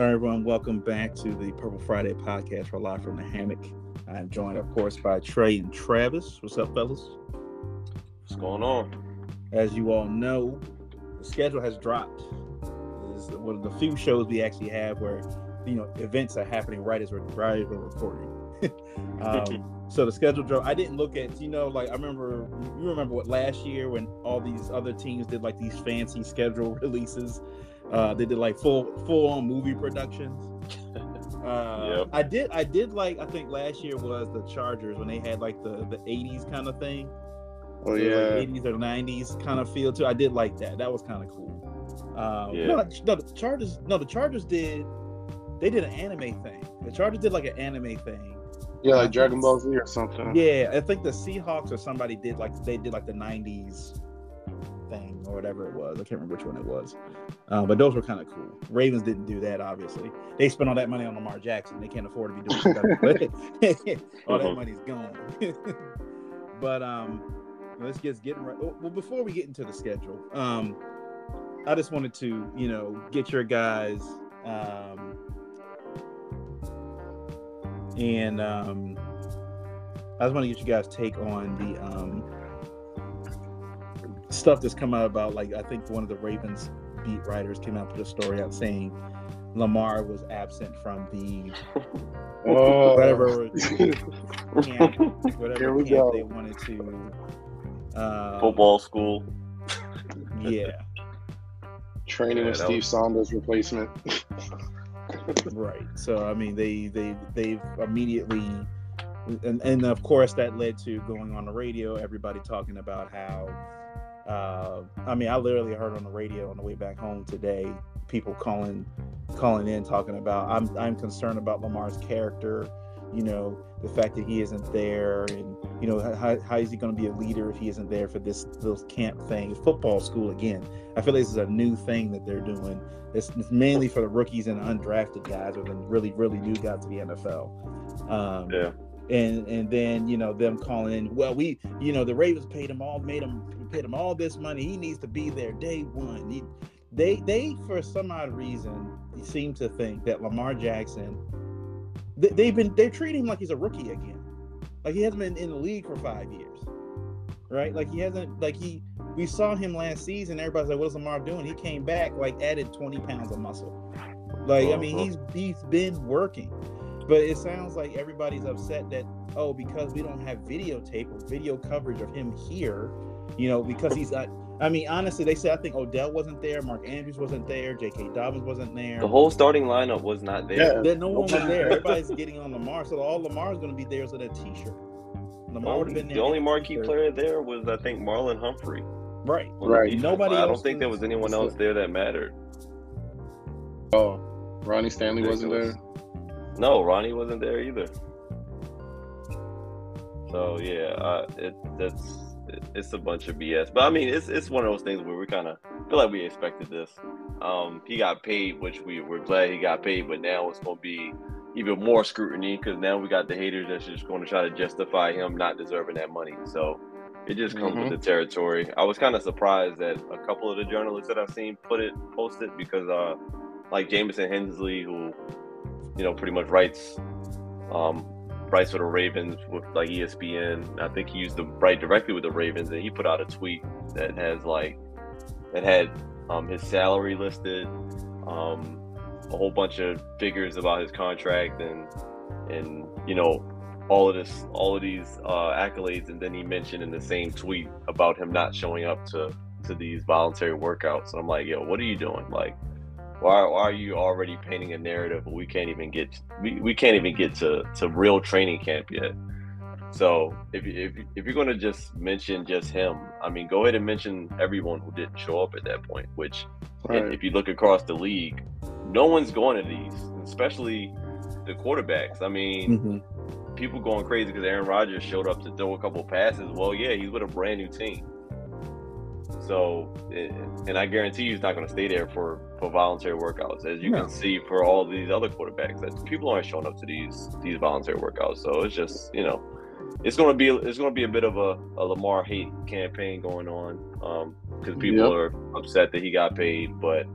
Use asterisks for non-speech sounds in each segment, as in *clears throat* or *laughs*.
All right, everyone, welcome back to the Purple Friday podcast. We're live from the hammock. I'm joined, of course, by Trey and Travis. What's up, fellas? What's going on? As you all know, the schedule has dropped. This is one of the few shows we actually have where you know events are happening right as we're right as we're recording. *laughs* um, *laughs* so the schedule dropped. I didn't look at you know like I remember you remember what last year when all these other teams did like these fancy schedule *laughs* releases uh, they did like full full on movie productions. *laughs* Uh, yep. I did I did like I think last year was the Chargers when they had like the the 80s kind of thing. Oh so yeah, like 80s or 90s kind of feel too. I did like that. That was kind of cool. Um, yeah. No, no, the Chargers. No, the Chargers did. They did an anime thing. The Chargers did like an anime thing. Yeah, like Dragon Ball Z or something. Yeah, I think the Seahawks or somebody did like they did like the '90s thing or whatever it was. I can't remember which one it was. Uh, but those were kind of cool. Ravens didn't do that, obviously. They spent all that money on Lamar Jackson. They can't afford to be doing stuff. *laughs* *laughs* all that uh-huh. money's gone. *laughs* but um, let's get getting right. Well, before we get into the schedule, um, I just wanted to, you know, get your guys um, and um, I just want to get you guys take on the um, stuff that's come out about like I think one of the Ravens beat writers came out put a story out saying Lamar was absent from the *laughs* oh. whatever *laughs* camp, whatever camp they wanted to uh, football school. Yeah. *laughs* Training yeah, with Steve was... Saunders replacement. right. So I mean they they they've immediately and, and of course that led to going on the radio, everybody talking about how uh, I mean, I literally heard on the radio on the way back home today people calling calling in talking about I'm I'm concerned about Lamar's character, you know, the fact that he isn't there and you know how, how is he going to be a leader if he isn't there for this those camp thing, football school again. I feel like this is a new thing that they're doing. It's, it's mainly for the rookies and undrafted guys or the really really new guys to the nfl um, yeah and and then you know them calling in well we you know the ravens paid him all made him paid him all this money. He needs to be there day one. He, they they for some odd reason seem to think that lamar jackson they, have been they're treating him like he's a rookie again. Like he hasn't been in the league for five years right? Like he hasn't like he we saw him last season. Everybody's like what's lamar doing? He came back like added 20 pounds of muscle. Like i mean he's he's been working but it sounds like everybody's upset that oh, because we don't have videotape or video coverage of him here, you know, because he's. Uh, I mean, honestly, they said I think Odell wasn't there, Mark Andrews wasn't there, J.K. Dobbins wasn't there. The whole starting lineup was not there. Yeah, no one was there. *laughs* Everybody's getting on Lamar, so all Lamar's going to be there is in a T-shirt. Lamar would have been there. The only marquee player there was I think Marlon Humphrey. Right, right. Nobody. I don't think there was anyone else there that mattered. Oh, Ronnie Stanley wasn't was, there. No, Ronnie wasn't there either. So yeah, uh, it that's it, it's a bunch of BS. But I mean, it's it's one of those things where we kind of feel like we expected this. Um, he got paid, which we we're glad he got paid, but now it's going to be even more scrutiny because now we got the haters that's just going to try to justify him not deserving that money. So it just comes mm-hmm. with the territory. I was kind of surprised that a couple of the journalists that I've seen put it posted because uh, like Jamison Hensley, who you know, pretty much writes um, writes for the Ravens with like ESPN. I think he used to write directly with the Ravens, and he put out a tweet that has like that had um, his salary listed, um, a whole bunch of figures about his contract, and and you know all of this, all of these uh, accolades, and then he mentioned in the same tweet about him not showing up to to these voluntary workouts. And I'm like, yo, what are you doing? Like, why, why are you already painting a narrative we can't even get we, we can't even get to, to real training camp yet so if, if, if you're going to just mention just him i mean go ahead and mention everyone who didn't show up at that point which right. if you look across the league no one's going to these especially the quarterbacks i mean mm-hmm. people going crazy because aaron rodgers showed up to throw a couple passes well yeah he's with a brand new team so, and I guarantee you he's not going to stay there for, for voluntary workouts, as you can see for all these other quarterbacks. That people aren't showing up to these these voluntary workouts. So it's just you know, it's going to be it's going to be a bit of a, a Lamar hate campaign going on because um, people yep. are upset that he got paid, but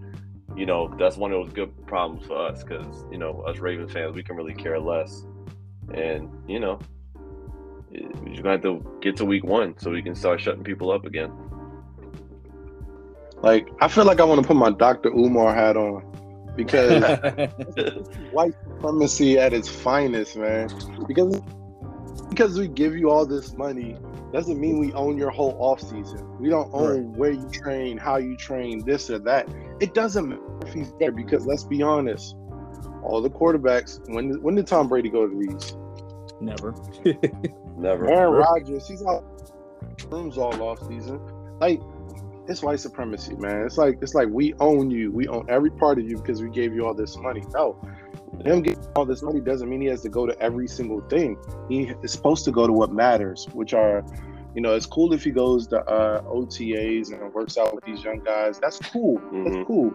you know, that's one of those good problems for us because you know, us Ravens fans, we can really care less, and you know, we're gonna have to get to week one so we can start shutting people up again. Like, I feel like I want to put my Dr. Umar hat on because *laughs* white supremacy at its finest, man. Because because we give you all this money doesn't mean we own your whole off season. We don't own right. where you train, how you train, this or that. It doesn't matter if he's there because let's be honest, all the quarterbacks. When when did Tom Brady go to these? Never. *laughs* Never. Aaron Rodgers, he's out rooms all off season. Like it's white supremacy, man. It's like it's like we own you. We own every part of you because we gave you all this money. No, him getting all this money doesn't mean he has to go to every single thing. He is supposed to go to what matters, which are, you know, it's cool if he goes to uh, OTAs and works out with these young guys. That's cool. Mm-hmm. That's cool.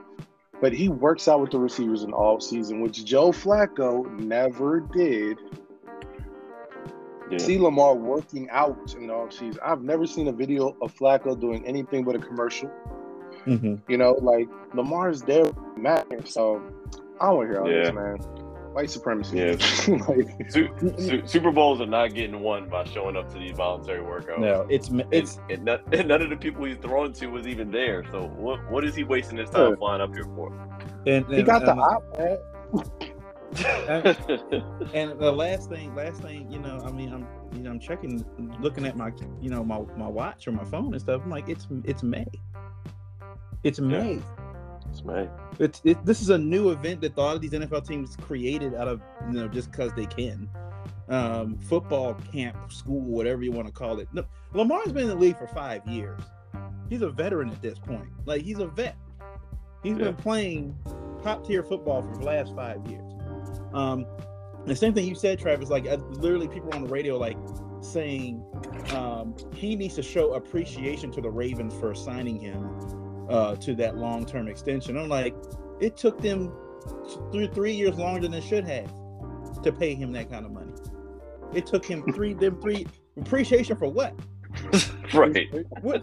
But he works out with the receivers in all season, which Joe Flacco never did yeah. see Lamar working out in the offseason. I've never seen a video of Flacco doing anything but a commercial. Mm-hmm. You know, like Lamar's there, matter. So I don't want to hear all yeah. this, man. White supremacy. Yeah. *laughs* like, Su- Super Bowls are not getting won by showing up to these voluntary workouts. No, it's it's and, and, not, *laughs* and none of the people he's throwing to was even there. So what what is he wasting his time yeah. flying up here for? And, and he got the iPad *laughs* and, the last thing, last thing, you know, I mean, I'm, you know, I'm checking, looking at my, you know, my my watch or my phone and stuff. I'm like, it's it's May. It's May. Yeah. It's May. It's it, this is a new event that a lot of these NFL teams created out of you know just because they can. Um, football camp, school, whatever you want to call it. No, Lamar's been in the league for five years. He's a veteran at this point. Like he's a vet. He's yeah. been playing top tier football for the last five years. Um, the same thing you said, Travis. Like uh, literally, people on the radio like saying um, he needs to show appreciation to the Ravens for signing him uh, to that long term extension. I'm like, it took them through three years longer than it should have to pay him that kind of money. It took him *laughs* three them three appreciation for what? *laughs* right. What,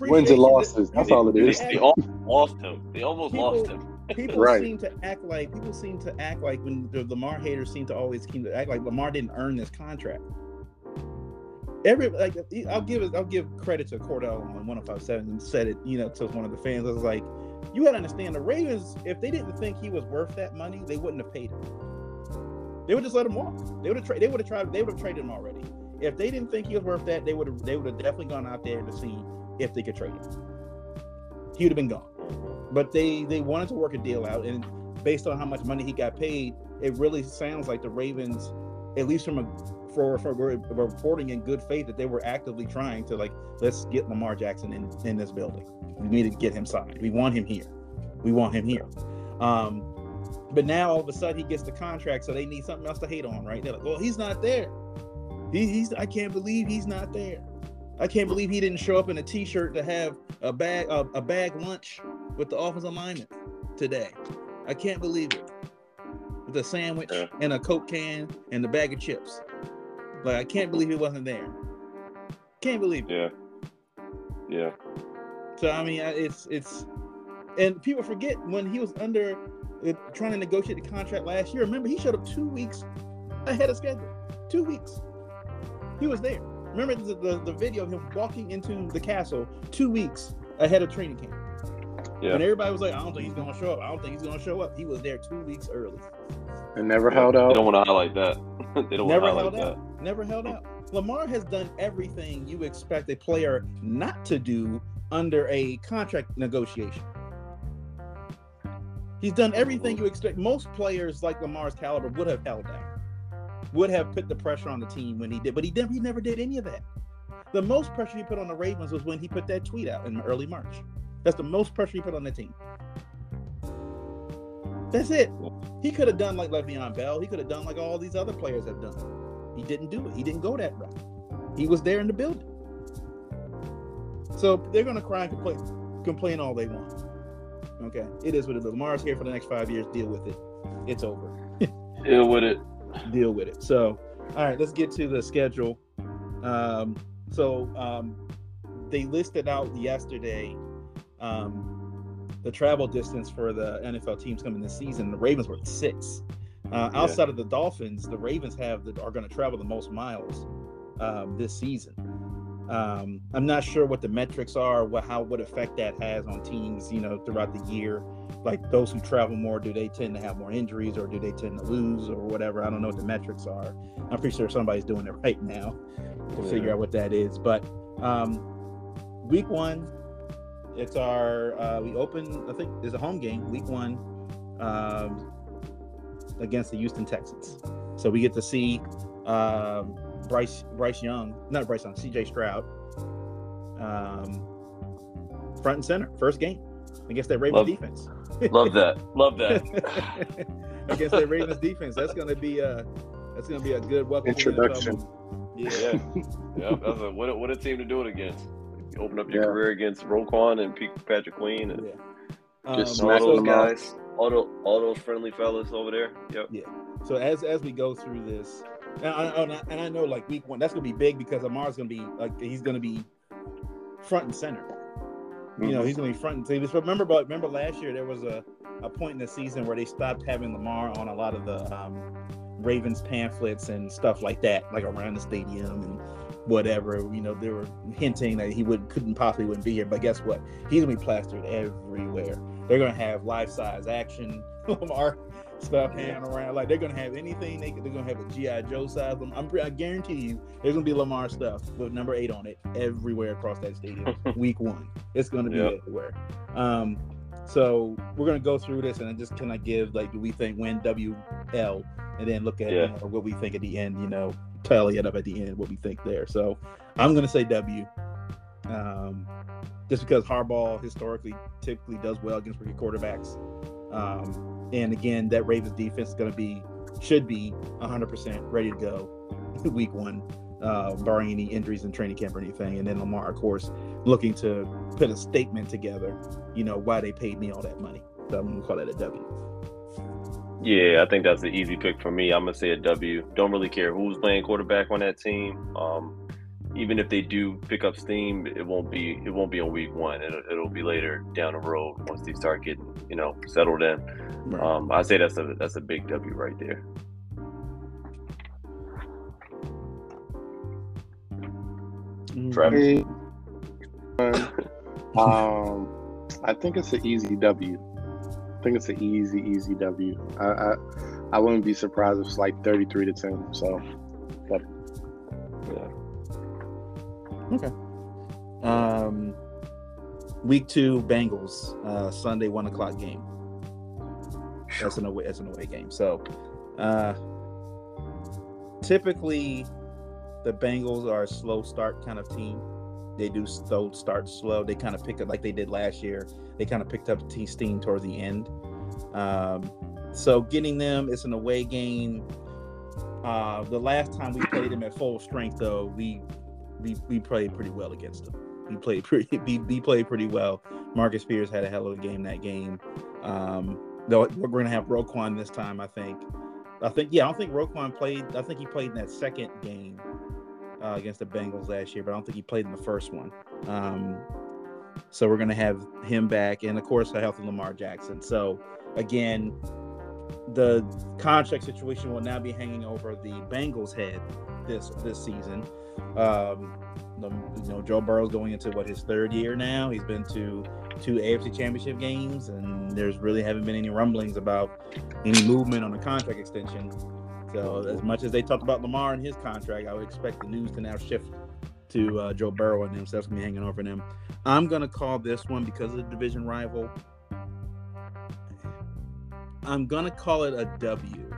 Wins and losses. That's all it is. They, they almost lost him. They almost people, lost him people right. seem to act like people seem to act like when the Lamar haters seem to always seem to act like Lamar didn't earn this contract. Every like I'll give I'll give credit to Cordell on 1057 and said it, you know, to one of the fans. I was like, you gotta understand the Ravens, if they didn't think he was worth that money, they wouldn't have paid him. They would just let him walk. They would have tra- they would have tried they would have traded him already. If they didn't think he was worth that, they would have they would have definitely gone out there to see if they could trade him. He would have been gone but they they wanted to work a deal out, and based on how much money he got paid, it really sounds like the Ravens, at least from a for, for reporting in good faith that they were actively trying to like let's get Lamar Jackson in in this building. We need to get him signed. We want him here. We want him here. Um, but now all of a sudden he gets the contract, so they need something else to hate on, right? They're like, well, he's not there. He, he's I can't believe he's not there. I can't believe he didn't show up in a t-shirt to have a bag a, a bag lunch with the offensive lineman today. I can't believe it. With a sandwich yeah. and a Coke can and a bag of chips. Like I can't believe he wasn't there. Can't believe it. Yeah. Yeah. So I mean, it's it's, and people forget when he was under uh, trying to negotiate the contract last year. Remember, he showed up two weeks ahead of schedule. Two weeks. He was there. Remember the, the, the video of him walking into the castle two weeks ahead of training camp. Yeah. And everybody was like, I don't think he's gonna show up. I don't think he's gonna show up. He was there two weeks early. And never held out. They don't want to highlight that. *laughs* they don't never held out. Never held out. Lamar has done everything you expect a player not to do under a contract negotiation. He's done everything you expect. Most players like Lamar's caliber would have held out would have put the pressure on the team when he did, but he did, he never did any of that. The most pressure he put on the Ravens was when he put that tweet out in early March. That's the most pressure he put on the team. That's it. He could have done like Le'Veon Bell. He could have done like all these other players have done. He didn't do it. He didn't go that route. He was there in the building. So they're gonna cry and complain, complain all they want. Okay, it is what it is. Lamar's here for the next five years. Deal with it. It's over. *laughs* Deal with it deal with it. So, all right, let's get to the schedule. Um, so um, they listed out yesterday um, the travel distance for the NFL teams coming this season, the Ravens were six. Uh, outside of the Dolphins, the Ravens have the, are going to travel the most miles um, this season. Um, I'm not sure what the metrics are, what how what effect that has on teams, you know, throughout the year. Like those who travel more, do they tend to have more injuries or do they tend to lose or whatever? I don't know what the metrics are. I'm pretty sure somebody's doing it right now to Yeah. figure out what that is. But um, week one, it's our uh, we open. I think is a home game. Week one um, against the Houston Texans. So we get to see um, Bryce Bryce Young, not Bryce Young, C.J. Stroud, um, front and center, first game against that Ravens Love- defense. Love that. Love that. *laughs* against that Ravens defense, that's going to be a that's going to be a good welcome. to the NFL Introduction. Yeah. Yeah. yeah. That's a, what, a, what a team to do it against. You open up your Yeah. career against Roquan and Patrick Queen and Yeah. Just Um, all smack those guys. All, those, all those friendly fellas over there. Yep. Yeah. So as as we go through this, and I, and I, and I know like week one, that's gonna be big because Lamar's gonna be like he's gonna be front and center. You know, he's gonna be front and center. Just remember, but remember last year there was a, a point in the season where they stopped having Lamar on a lot of the um, Ravens pamphlets and stuff like that, like around the stadium and whatever. You know, they were hinting that he would couldn't possibly wouldn't be here. But guess what? He's gonna be plastered everywhere. They're gonna have life size action *laughs* Lamar stuff hanging around. Like they're gonna have anything. They, they're gonna have a GI Joe size. I'm, I'm I guarantee you, there's gonna be Lamar stuff with number eight on it everywhere across that stadium. *laughs* week one, it's gonna be Yep. everywhere. Um, so we're gonna go through this and then just kind of give like do we think win WL and then look at Yeah. you know, what we think at the end. You know, tally it up at the end what we think there. So I'm gonna say W. Um, just because Harbaugh historically typically does well against rookie quarterbacks. Um, and again, that Ravens defense is going to be should be 100% ready to go *laughs* week one, uh, barring any injuries in training camp or anything. And then Lamar, of course, looking to put a statement together. You know why they paid me all that money. So I'm going to call that a W. Yeah, I think that's an easy pick for me. I'm gonna say a W. Don't really care who's playing quarterback on that team. Um, even if they do pick up steam, it won't be it won't be on week one. It'll, it'll be later down the road once they start getting you know settled in. Right. Um, I say that's a that's a big W right there. Trevor. Hey, *laughs* um, I think it's an easy W. I think it's an easy, easy W. I, I, I wouldn't be surprised if it's like 33 to 10. So, but Yeah. Okay. Um, week two Bengals uh, Sunday one o'clock game. That's an away. That's an away game. So, uh, typically, the Bengals are a slow start kind of team. They do slow start slow. They kind of pick up like they did last year. They kind of picked up steam toward the end. Um, so getting them, it's an away game. Uh, the last time we played them at full strength, though, we we, we played pretty well against them. We played *laughs* pretty we, we played pretty well. Marcus Spears had a hell of a game that game. Um, though we're going to have Roquan this time, I think. I think yeah, I don't think Roquan played. I think he played in that second game uh, against the Bengals last year, but I don't think he played in the first one. Um, so we're going to have him back, and of course, a healthy Lamar Jackson. So again, the contract situation will now be hanging over the Bengals' head this this season. Um, the, you know, Joe Burrow's going into what his third year now. He's been to two AFC Championship games, and there's really haven't been any rumblings about any movement on a contract extension. So, as much as they talked about Lamar and his contract, I would expect the news to now shift to uh, Joe Burrow and them. So that's gonna be hanging over them. I'm gonna call this one because of the division rival. I'm gonna call it a W,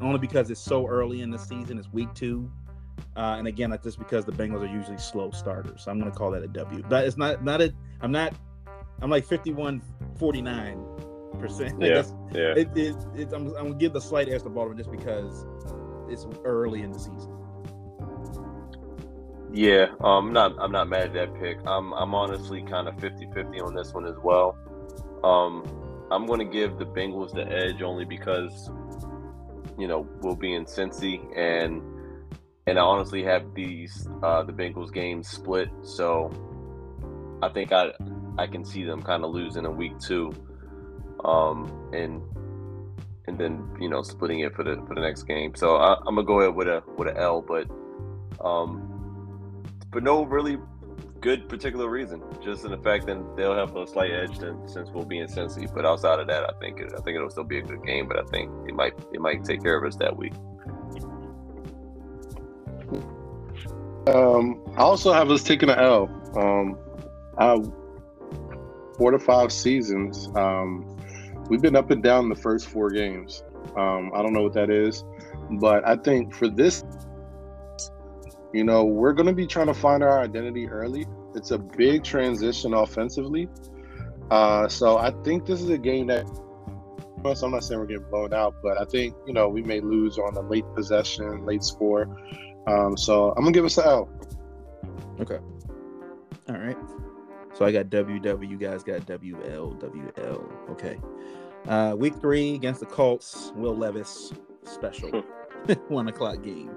only because it's so early in the season. It's week two, uh, and again, like just because the Bengals are usually slow starters. So I'm gonna call that a W. But it's not not a. I'm not. I'm like 51, 49 percent. *laughs* Yeah. Yeah. It, it, it, I'm, I'm gonna give the slight edge to Baltimore just because it's early in the season. Yeah, um, I'm not I'm not mad at that pick. I'm I'm honestly kind of 50-50 on this one as well. Um, I'm going to give the Bengals the edge only because you know we'll be in Cincy and and I honestly have these uh, the Bengals games split. So I think I I can see them kind of losing in week two, um, and and then you know splitting it for the for the next game. So I, am gonna go ahead with a with an L, but um, for no really good particular reason, just in the fact that they'll have a slight edge than, since we'll be in Cincy. But outside of that, I think it, I think it'll still be a good game. But I think it might it might take care of us that week. Um, I also have us taking an L. Um, I, four to five seasons. Um, we've been up and down the first four games. Um, I don't know what that is, but I think for this, you know, we're going to be trying to find our identity early. It's a big transition offensively. Uh, so I think this is a game that. I'm not saying we're getting blown out, but I think you know we may lose on a late possession, late score. Um, so I'm gonna give us an L. Okay. All right. So I got WW. You guys got WL. WL. Okay. Uh, week three against the Colts. Will Levis special. *laughs* One o'clock game.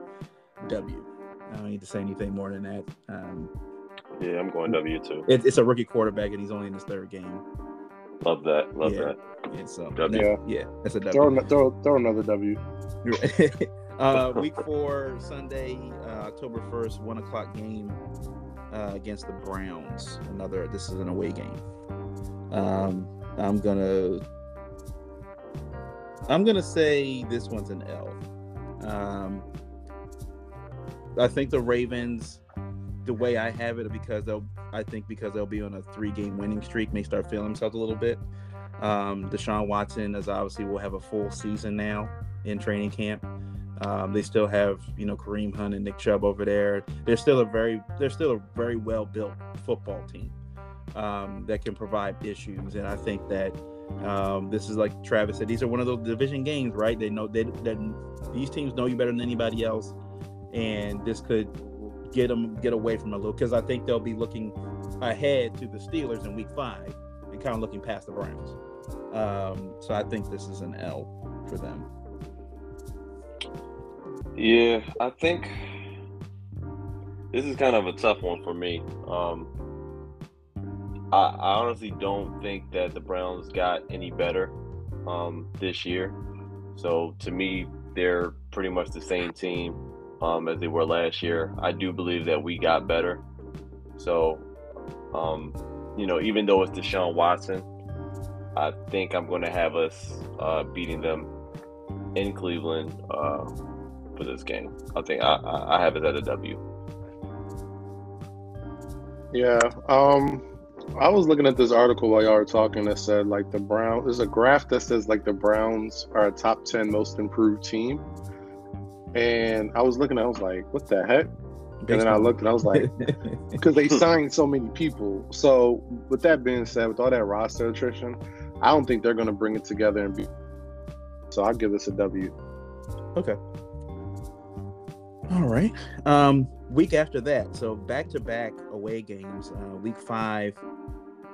W. I don't need to say anything more than that. Um, yeah, I'm going W too. It, it's a rookie quarterback, and he's only in his third game. Love that. Love yeah. that. Yeah. So W. Yeah. yeah, that's a W. Throw, throw, throw another W. *laughs* uh, week four, Sunday, uh, October first, one o'clock game uh, against the Browns. Another. This is an away game. Um, I'm gonna. I'm gonna say this one's an L. Um, I think the Ravens, the way I have it, because they'll, I think because they'll be on a three-game winning streak, may start feeling themselves a little bit. Um, Deshaun Watson is obviously will have a full season now in training camp. Um, they still have you know Kareem Hunt and Nick Chubb over there. They're still a very they're still a very well built football team um, that can provide issues, and I think that um, this is like Travis said. These are one of those division games, right? They know they, that these teams know you better than anybody else, and this could get them get away from a little because I think they'll be looking ahead to the Steelers in Week Five and kind of looking past the Browns. Um, so I think this is an L for them. Yeah, I think this is kind of a tough one for me. Um, I, I, honestly don't think that the Browns got any better um, this year. So to me, they're pretty much the same team um, as they were last year. I do believe that we got better. So, um, you know, even though it's Deshaun Watson, I think I'm going to have us uh, beating them in Cleveland uh, for this game. I think I, I have it at a W. Yeah. Um, I was looking at this article while y'all were talking that said like the Brown. There's a graph that says like the Browns are a top ten most improved team, and I was looking. I was like, what the heck? And then I looked and I was like, *laughs* because they *laughs* signed so many people. So with that being said, with all that roster attrition, I don't think they're going to bring it together and be. So I'll give this a W. Okay. All right. Um, week after that, so back to back away games. Uh, week five,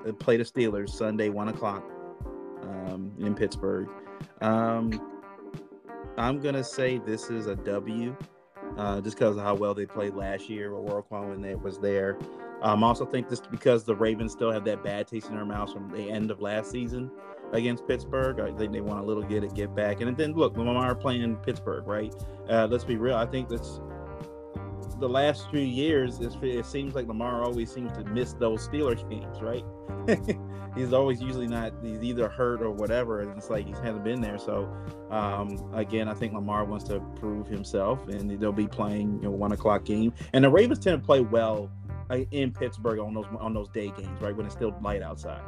they play the Steelers Sunday, one o'clock, um, in Pittsburgh. Um, I'm gonna say this is a W, uh, just because of how well they played last year or Roquan when they was there. Um, I also think this because the Ravens still have that bad taste in their mouths from the end of last season against Pittsburgh. I think they want a little get it get back. And then look, Lamar playing Pittsburgh, right? Uh, let's be real. I think that's the last few years. it seems like Lamar always seems to miss those Steelers games, right? *laughs* he's always usually not. He's either hurt or whatever, and it's like he hasn't been there. So um, again, I think Lamar wants to prove himself, and they'll be playing you know, one o'clock game. And the Ravens tend to play well uh, in Pittsburgh on those on those day games, right when it's still light outside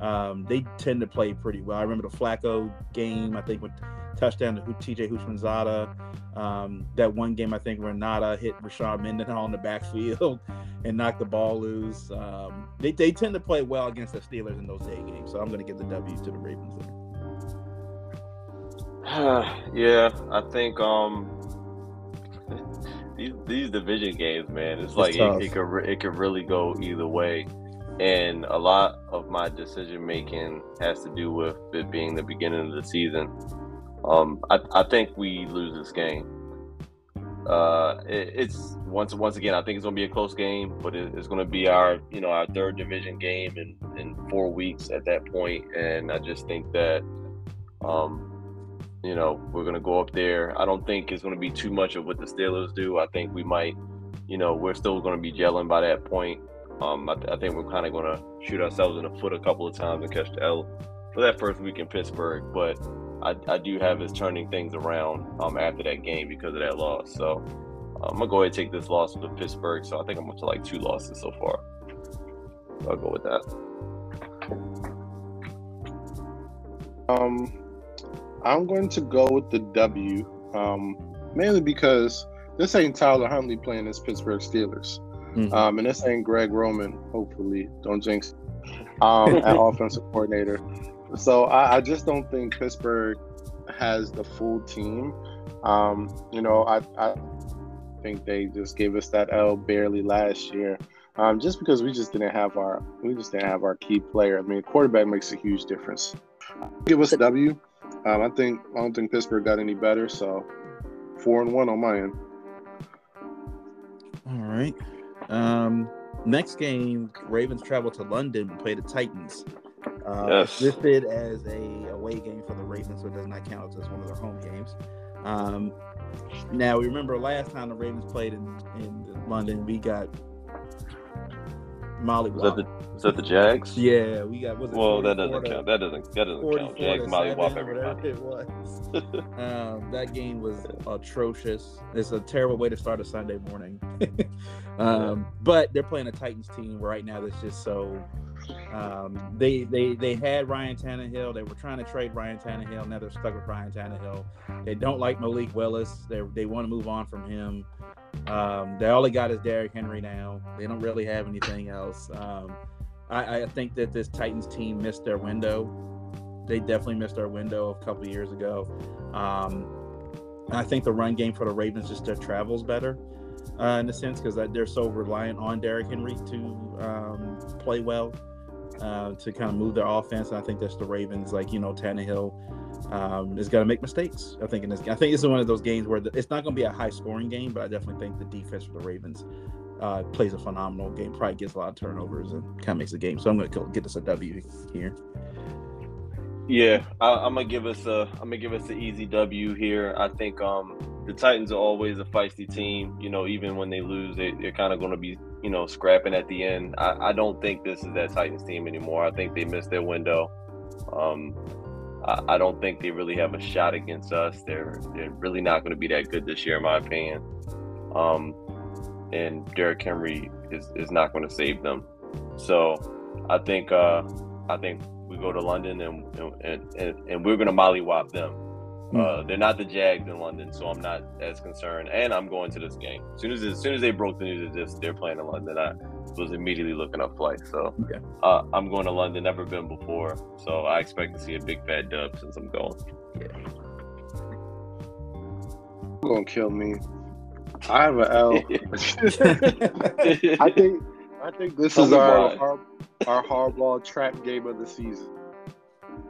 um, they tend to play pretty well. I remember the Flacco game, I think with touchdown to TJ Houshmandzadeh. Um, that one game, I think Renata hit Rashard Mendenhall in the backfield *laughs* and knocked the ball loose. Um, they, they tend to play well against the Steelers in those day games. So I'm going to give the W to the Ravens there. *sighs* yeah, I think um, *laughs* these these division games, man, it's, it's like it, it, could it could really go either way and a lot of my decision making has to do with it being the beginning of the season. Um, I, I think we lose this game. uh, it, it's once once again. I think it's going to be a close game, but it, it's going to be our you know our third division game in in four weeks at that point, and I just think that um, you know we're going to go up there. I don't think it's going to be too much of what the Steelers do. I think we might, you know, we're still going to be gelling by that point. Um, I, I think we're kind of going to shoot ourselves in the foot a couple of times and catch the L for that first week in Pittsburgh, but I, I do have us turning things around um, after that game because of that loss. So I'm gonna go ahead and take this loss with Pittsburgh. So I think I'm up to like two losses so far. So I'll go with that. Um, I'm going to go with the W, um, mainly because this ain't Tyler Huntley playing as Pittsburgh Steelers, mm-hmm. um, and this ain't Greg Roman. Hopefully, don't jinx. Um, *laughs* at offensive coordinator. So I, I, just don't think Pittsburgh has the full team. Um, you know, I, I think they just gave us that L barely last year. Um, just because we just didn't have our we just didn't have our key player. I mean, quarterback makes a huge difference. Give us a W. Um, I think I don't think Pittsburgh got any better, so four and one on my end. All right. Um, next game, Ravens travel to London and play the Titans. Uh, yes. Listed as a away game for the Ravens, so it does not count as one of their home games. Um, now, we remember last time the Ravens played in, in London, we got Molly. Was that the was that the Jags? *laughs* Yeah, we got. Was well, that doesn't count. That doesn't. That doesn't count. Jags Molly Wop everybody. It was. *laughs* um, that game was atrocious. It's a terrible way to start a Sunday morning. *laughs* um, but they're playing a Titans team right now that's just so um, they they they had Ryan Tannehill. They were trying to trade Ryan Tannehill. Now they're stuck with Ryan Tannehill. They don't like Malik Willis. They they want to move on from him. Um, they all they got is Derrick Henry now. They don't really have anything else. Um, I, I think that this Titans team missed their window. They definitely missed their window a couple years ago. Um, I think the run game for the Ravens just travels better uh, in a sense because they're so reliant on Derrick Henry to um, play well uh, to kind of move their offense. And I think that's the Ravens, like you know, Tannehill um, is going to make mistakes. I think in this, I think this is one of those games where the, it's not going to be a high scoring game, but I definitely think the defense for the Ravens uh, plays a phenomenal game. Probably gets a lot of turnovers and kind of makes the game. So I'm going to get us a W here. Yeah, I, am gonna give us a I'm gonna give us an easy W here. I think um the Titans are always a feisty team. You know, even when they lose, they, they're kind of going to be you know scrapping at the end. I, I don't think this is that Titans team anymore. I think they missed their window. Um, I, don't think they really have a shot against us. They're they're really not going to be that good this year, in my opinion. Um, and Derrick Henry is is not going to save them. So I think uh, I think we go to London and and, and, and we're going to mollywop them. Hmm. Uh, they're not the Jags in London, so I'm not as concerned. And I'm going to this game. As soon as as soon as they broke the news that this they're playing in London, I was immediately looking up flights. So okay. uh, I'm going to London. Never been before, so I expect to see a big fat dub since I'm going. Yeah. Gonna kill me. I have an L. *laughs* *laughs* I think I think this Tell is our, our our Harbaugh trap game of the season.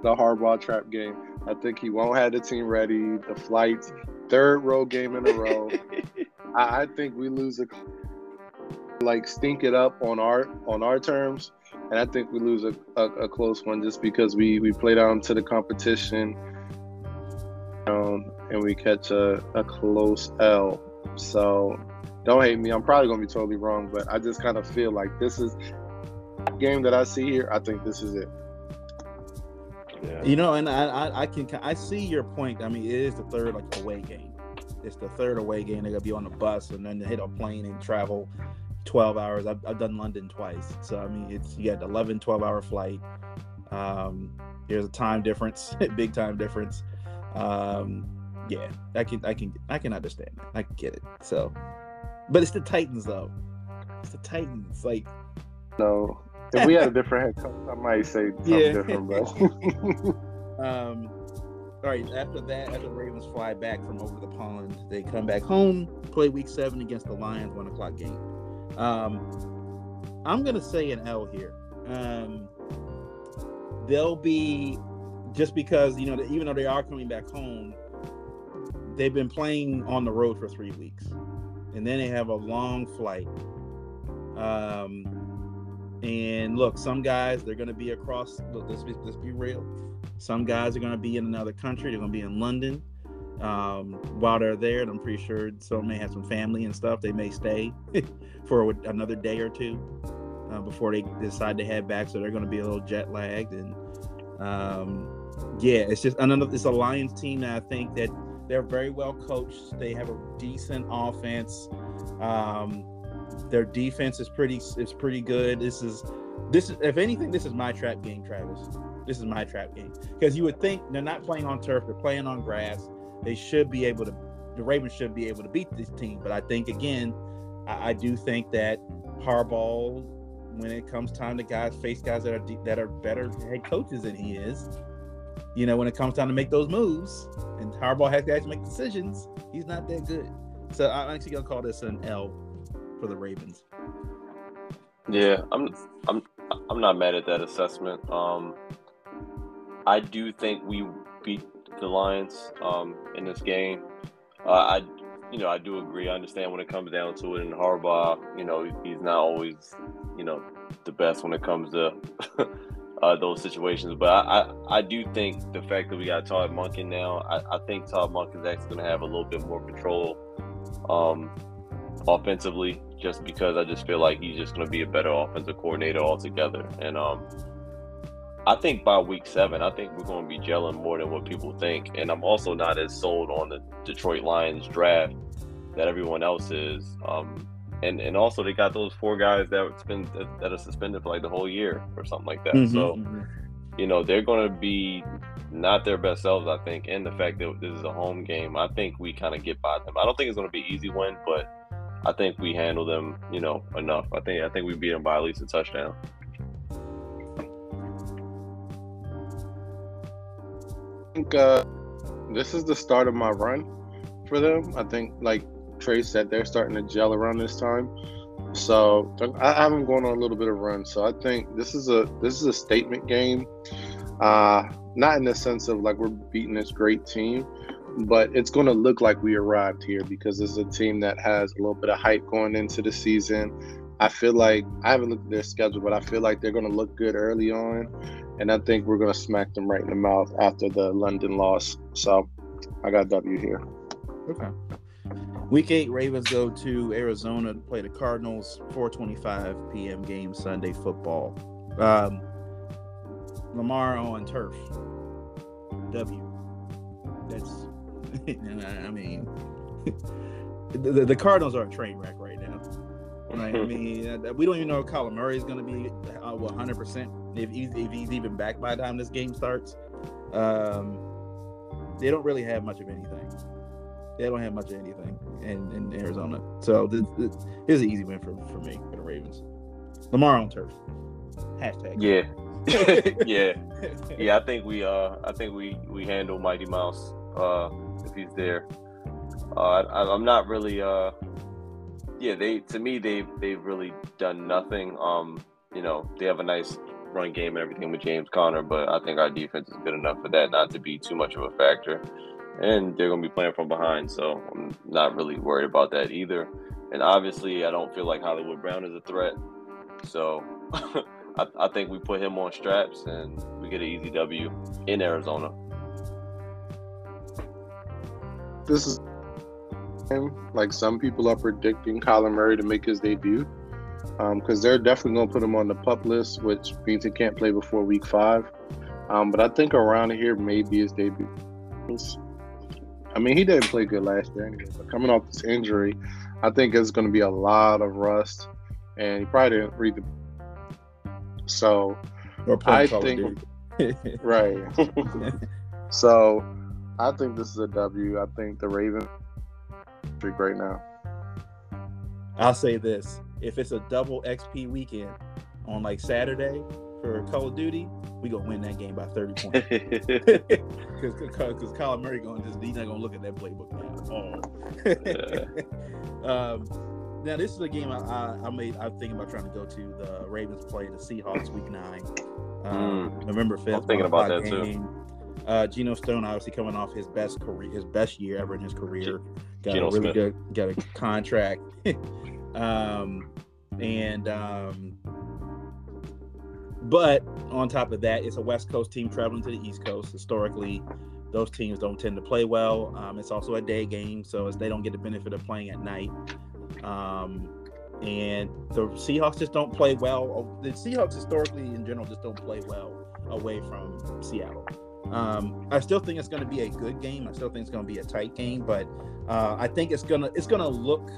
The Harbaugh trap game. I think he won't have the team ready. The flights, third road game in a row. *laughs* I, I, think we lose a like stink it up on our on our terms, and I think we lose a, a, a close one just because we we play down to the competition, um, and we catch a, a close L. So don't hate me. I'm probably gonna be totally wrong, but I just kind of feel like this is game that I see here. I think this is it. Yeah. You know, and I, I, I can I see your point. I mean, it is the third like away game. It's the third away game. They're gonna be on the bus and then they hit a plane and travel 12 hours. I've, I've done London twice, so I mean, it's you got 11, 12 hour flight. Um, there's a time difference, *laughs* big time difference. Um, yeah, I can I can I can understand that. I can get it. So, but it's the Titans though. It's the Titans. Like, no, if we had a *laughs* different head coach, I might say something yeah. different. But *laughs* um, all right. After that, after the Ravens fly back from over the pond, they come back home, play Week Seven against the Lions, one o'clock game. Um, I'm gonna say an L here. Um, they'll be just because you know even though they are coming back home, they've been playing on the road for three weeks. and then they have a long flight. Um, and look, some guys they're going to be across. Look, let's be, let's be real. Some guys are going to be in another country. They're going to be in London. Um, while they're there, and I'm pretty sure some may have some family and stuff. They may stay *laughs* for another day or two uh, before they decide to head back. So they're going to be a little jet lagged. And um, yeah, it's just another. It's a Lions team that I think that they're very well coached. They have a decent offense. Um, their defense is pretty is pretty good. This is this is if anything, this is my trap game, Travis. This is my trap game because you would think they're not playing on turf; they're playing on grass. They should be able to. The Ravens should be able to beat this team, but I think again, I, I do think that Harbaugh, when it comes time to guys face guys that are that are better head coaches than he is, you know, when it comes time to make those moves, and Harbaugh has to actually make decisions, he's not that good. So I'm actually gonna call this an L for the Ravens. Yeah, I'm I'm I'm not mad at that assessment. Um, I do think we beat the Lions um, in this game. Uh, I you know I do agree. I understand when it comes down to it. And Harbaugh, you know, he's not always you know the best when it comes to. *laughs* uh, those situations. But I, I, I, do think the fact that we got Todd Monken now, I, I think Todd Monken is actually going to have a little bit more control um, offensively just because I just feel like he's just going to be a better offensive coordinator altogether. And um, I think by week seven, I think we're going to be gelling more than what people think. And I'm also not as sold on the Detroit Lions draft that everyone else is. Um, and and also they got those four guys that been that are suspended for like the whole year or something like that. Mm-hmm, so, mm-hmm. you know, they're going to be not their best selves, I think. And the fact that this is a home game, I think we kind of get by them. I don't think it's going to be easy win, but I think we handle them, you know, enough. I think I think we beat them by at least a touchdown. I think uh, this is the start of my run for them. I think, like Trey said, they're starting to gel around this time. So I have them going on a little bit of run. So I think this is a this is a statement game. Uh, not in the sense of like we're beating this great team, but it's going to look like we arrived here because it's a team that has a little bit of hype going into the season. I feel like I haven't looked at their schedule, but I feel like they're going to look good early on, and I think we're going to smack them right in the mouth after the London loss. So I got W here. Okay. Week eight, Ravens go to Arizona to play the Cardinals. 4:25 p.m. game Sunday football. Um, Lamar on turf. W. That's *laughs* I mean, *laughs* the, the Cardinals are a train wreck right now. Right? I *laughs* mean, uh, we don't even know if Kyler Murray is going to be uh, 100% if he's, if he's even back by the time this game starts. Um, they don't really have much of anything. They don't have much of anything in, in Arizona. So this, this, here's an easy win for, for me, for the Ravens. Lamar on turf. Hashtag. Yeah. yeah. Yeah, I think we uh I think we we handle Mighty Mouse. Uh if he's there. Uh, I, am not really. Uh, yeah, they to me they've they've really done nothing. Um, you know, they have a nice run game and everything with James Conner, but I think our defense is good enough for that not to be too much of a factor. And they're going to be playing from behind, so I'm not really worried about that either. And obviously, I don't feel like Hollywood Brown is a threat, so *laughs* I, I think we put him on straps and we get an easy W in Arizona this is like some people are predicting Kyler Murray to make his debut because um, they're definitely going to put him on the pup list, which means he can't play before week five. Um, but I think around here maybe his debut. I mean, he didn't play good last year anyway. But coming off this injury, I think it's going to be a lot of rust, and he probably didn't read the. So, I think *laughs* right. *laughs* so I think this is a W. I think the Ravens right now. I'll say this: if it's a double XP weekend on like Saturday for Call of Duty, we gonna win that game by thirty points. *laughs* *laughs* Because because Kyler Murray going just he's not gonna look at that playbook now *laughs* um, now this is a game I, I, I, made. I'm thinking about trying to go to. The Ravens play the Seahawks week nine, um, mm. November fifth. I'm thinking about that game. too Uh, Geno Stone obviously coming off his best career, his best year ever in his career. Got Geno a really Smith. good, got a contract. *laughs* um, and um, but on top of that, it's a West Coast team traveling to the East Coast. Historically, those teams don't tend to play well. Um, it's also a day game, so they don't get the benefit of playing at night. Um, and the Seahawks just don't play well. The Seahawks historically, in general, just don't play well away from Seattle. Um, I still think it's going to be a good game. I still think it's going to be a tight game, but uh, I think it's gonna it's gonna look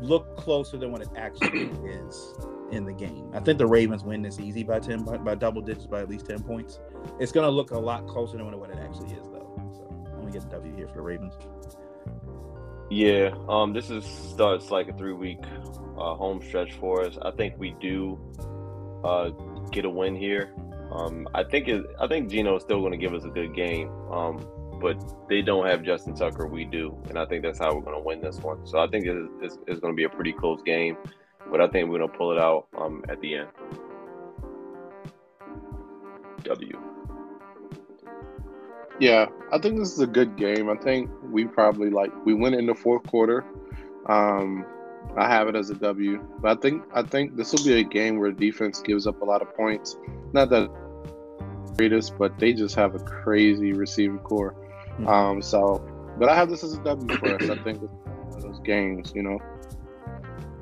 look closer than what it actually *clears throat* is in the game. I think the Ravens win this easy by ten by, by double digits by at least ten points. It's gonna look a lot closer than what it actually is, though. So I'm gonna get a W here for the Ravens. Yeah, um, this is starts like a three week uh, home stretch for us. I think we do uh, get a win here. Um, I think it, I think Gino is still going to give us a good game, um, but they don't have Justin Tucker. We do, and I think that's how we're going to win this one. So I think it, it's, it's going to be a pretty close game, but I think we're going to pull it out um, at the end. W. Yeah, I think this is a good game. I think we probably like we went in the fourth quarter. Um, I have it as a W, but I think I think this will be a game where defense gives up a lot of points. Not that greatest, but they just have a crazy receiving corps. Hmm. Um, so, but I have this as a W for us. I think it's those games, you know,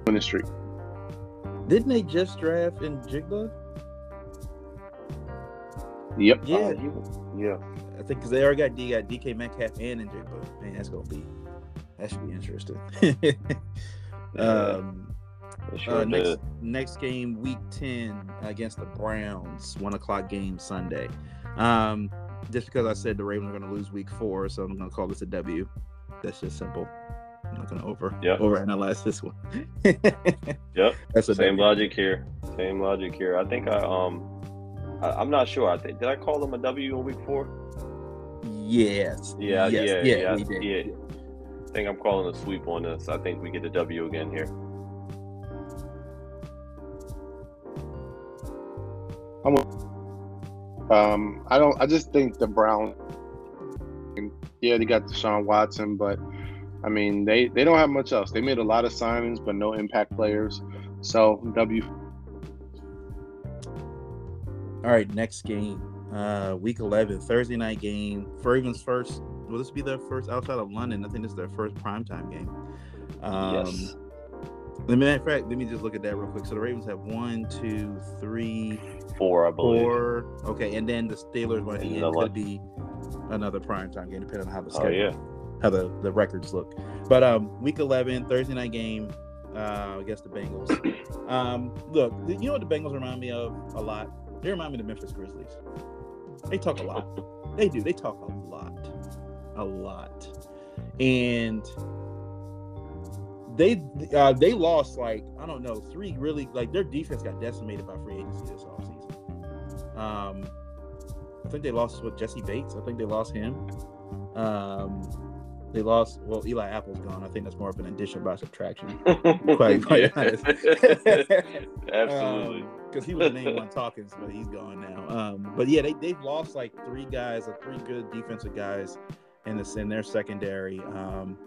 winning streak. Didn't they just draft Njigba? Yep. Yeah, Uh, yeah. I think because they already got D got DK Metcalf and Njigba. Man, that's gonna be that should be interesting. *laughs* um, sure uh, next next game, week ten against the Browns, one o'clock game Sunday. Um, just because I said the Ravens are going to lose week four, so I'm going to call this a W. That's just simple. I'm not going to over Yeah. overanalyze this one. *laughs* Yep. That's Same W. logic here. Same logic here. I think I um, I, I'm not sure. I think did I call them a W in week four? Yes. Yeah, Yes. yeah, yeah, yeah, yeah. I think I'm calling a sweep on this. I think we get a W again here. Um, I don't. I just think the Browns. Yeah, they got Deshaun Watson, but I mean, they they don't have much else. They made a lot of signings, but no impact players. So W. All right, next game, uh, week eleven, Thursday night game. Ravens first. Will this be their first outside of London? I think this is their first primetime game. Um, yes. Let me, in fact, let me just look at that real quick. So the Ravens have one, two, three, Four, I believe. four. Okay, and then the Steelers one the And end the could be another primetime game, depending on how the Oh schedule, yeah. how the, the records look. But um, week eleven, Thursday night game uh, against the Bengals. Um, look, you know what the Bengals remind me of a lot? They remind me of the Memphis Grizzlies. They talk a lot. *laughs* They do. They talk a lot, a lot, and they uh, they lost like I don't know three really like their defense got decimated by free agency this offseason. Um, I think they lost with Jessie Bates. I think they lost him. Um, they lost. Well, Eli Apple's gone. I think that's more of an addition by subtraction. *laughs* Quite- quite honest. *laughs* Absolutely. Because he was the main one talking, but he's gone now. Um, but yeah, they they've lost like three guys, like three good defensive guys in this in their secondary. Um,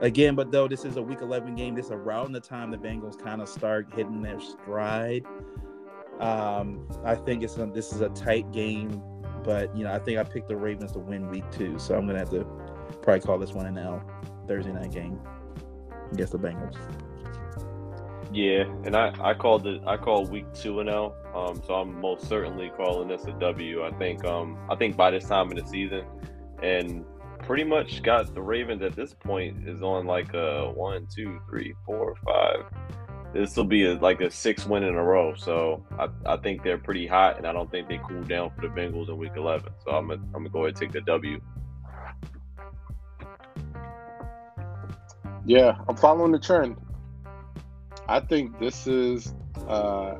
again, but though this is a week eleven game, this is around the time the Bengals kind of start hitting their stride. Um, I think it's a, this is a tight game, but you know I think I picked the Ravens to win week two, so I'm gonna have to probably call this one an L. Thursday night game against the Bengals. Yeah, and I I called it I called week two and L. Um, so I'm most certainly calling this a W. I think um I think by this time in the season, and pretty much got the Ravens at this point is on like a one, two, three, four, five. This will be a, like a six win in a row. So I, I think they're pretty hot, and I don't think they cool down for the Bengals in week eleven. So I'm gonna I'm gonna go ahead and take the W. Yeah, I'm following the trend. I think this is uh,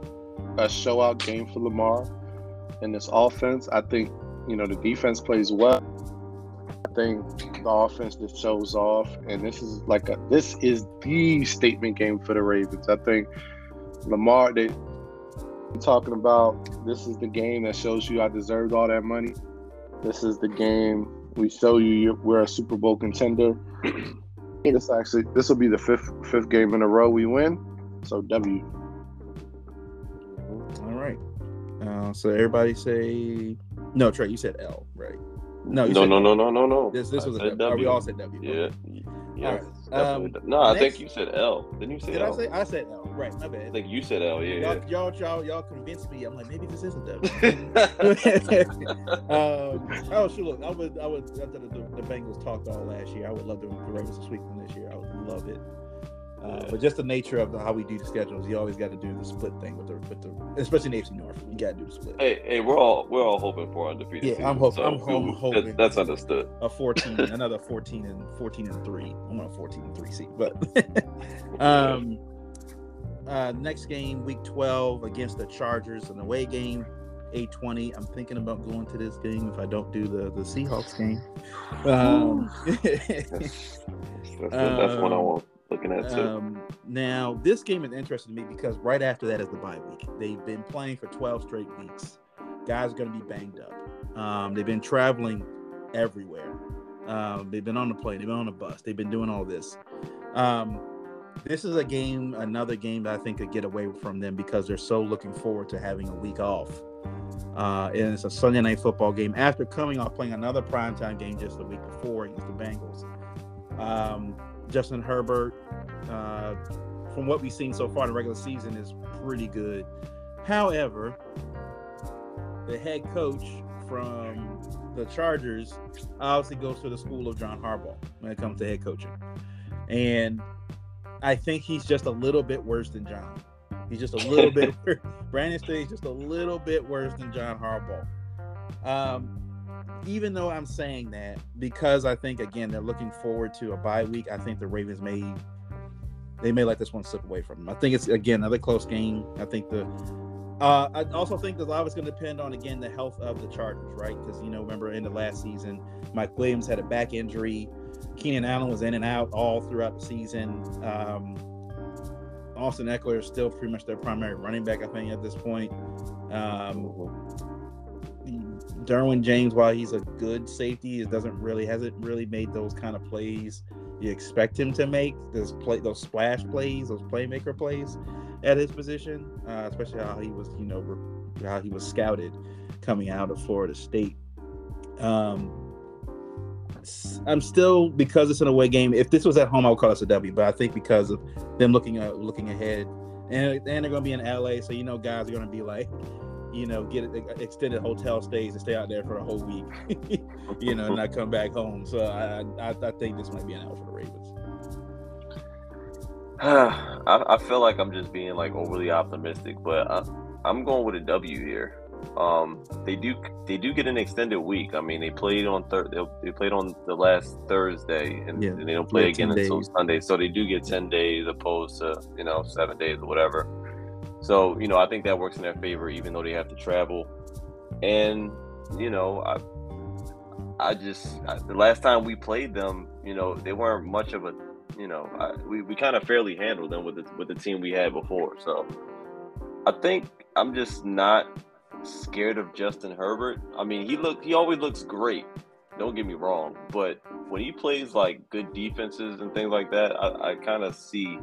a show out game for Lamar in this offense. I think, you know, the defense plays well. I think the offense just shows off. And this is like a this is the statement game for the Ravens. I think Lamar they talking about this is the game that shows you I deserved all that money. This is the game we show you we're a Super Bowl contender. *clears throat* this actually this will be the fifth fifth game in a row we win. So W. All right. Uh, so everybody say no. Trey, you said L, right? No, you No, said no, no, no, no, no. This this I was a said Oh, we all said W. Yeah. Yeah. All right. Um, no, I next- think you said L. Didn't you say Did I L? say I said L? Right, my bad. I think you said L. Yeah. Y'all, y'all, y'all, y'all convinced me. I'm like, maybe this is a W. yeah. *laughs* um, oh, sure. Look, I would, I would. After the, the, the Bengals talked all last year, I would love the, the Ravens to sweep them this year. I would love it. Uh, but just the nature of the, how we do the schedules, you always got to do the split thing with the, with the, especially in AFC North. You got to do the split. hey, hey, we're all we're all hoping for undefeated. Yeah, season, I'm hoping- so I'm we- hoping. That, that's understood. A 14, *laughs* another 14 and 14 and three. I'm on a 14 and three seat, but *laughs* um, uh, next game, week 12 against the Chargers, an away game. 820. I'm thinking about going to this game if I don't do the the Seahawks game. Um, *laughs* That's, that's, that's one I Um, want looking at. Um, now, this game is interesting to me because right after that is the bye week. They've been playing for 12 straight weeks. Guys are going to be banged up. Um, they've been traveling everywhere. Um, they've been on the plane, they've been on the bus, they've been doing all this. Um, this is a game, another game that I think could get away from them because they're so looking forward to having a week off. Uh, and it's a Sunday night football game after coming off playing another primetime game just the week before against the Bengals. Um, Justin Herbert, uh, from what we've seen so far in the regular season, is pretty good. However, the head coach from the Chargers obviously goes to the school of John Harbaugh when it comes to head coaching. And I think he's just a little bit worse than John. He's just a little bit. *laughs* Brandon Staley's just a little bit worse than John Harbaugh. Um, even though I'm saying that, because I think again they're looking forward to a bye week, I think the Ravens may they may let this one slip away from them. I think it's again another close game. I think the uh, I also think that a lot going to depend on again the health of the Chargers, right? Because you know, remember in the last season, Mike Williams had a back injury. Keenan Allen was in and out all throughout the season. Um, Austin Ekeler is still pretty much their primary running back, I think, at this point. Um, Derwin James, while he's a good safety, it doesn't really hasn't really made those kind of plays you expect him to make. Those play those splash plays, those playmaker plays at his position, uh, especially how he was, you know, how he was scouted coming out of Florida State. Um, I'm still because it's an away game. If this was at home, I would call this a W. But I think because of them looking at looking ahead, and and they're going to be in LA, so you know guys are going to be like, you know, get extended hotel stays and stay out there for a whole week, *laughs* you know, and not come back home. So I, I I think this might be an L for the Ravens. *sighs* I, I feel like I'm just being like overly optimistic, but I, I'm going with a W here. Um, they do they do get an extended week. I mean, they played on thir- they, they played on the last Thursday, and, Yeah, and they don't play yeah, again 10 until days. Sunday. So they do get ten days opposed to you know seven days or whatever. So you know, I think that works in their favor, even though they have to travel. And you know, I I just I, the last time we played them, you know, they weren't much of a you know, I, we, we kind of fairly handled them with the, with the team we had before. So I think I'm just not scared of Justin Herbert. I mean, he look he always looks great. Don't get me wrong, but when he plays like good defenses and things like that, I, I kind of see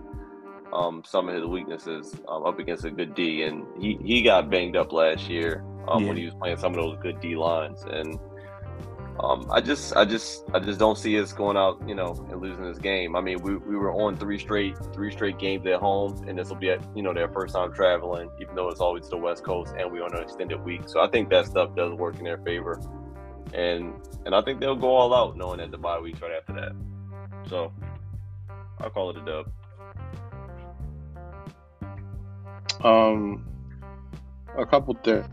um, some of his weaknesses um, up against a good D, and he, he got banged up last year um, when he was playing some of those good D lines, and um, I just, I just, I just don't see us going out, you know, and losing this game. I mean, we, we were on three straight, three straight games at home, and this will be, at, you know, their first time traveling, even though it's always the West Coast, and we're on an extended week. So I think that stuff does work in their favor, and and I think they'll go all out, knowing that the bye weeks right after that. So I'll call it a dub. Um, a couple things.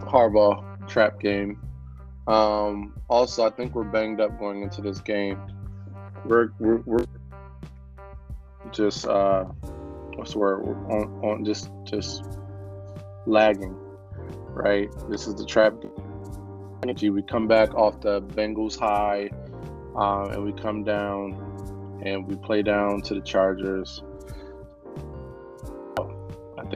Harbaugh trap game. Um, also, I think we're banged up going into this game. We're we're, we're just uh, what's the word? We're on, on just just lagging, right? This is the trap game. Energy. We come back off the Bengals high, um, and we come down, and we play down to the Chargers.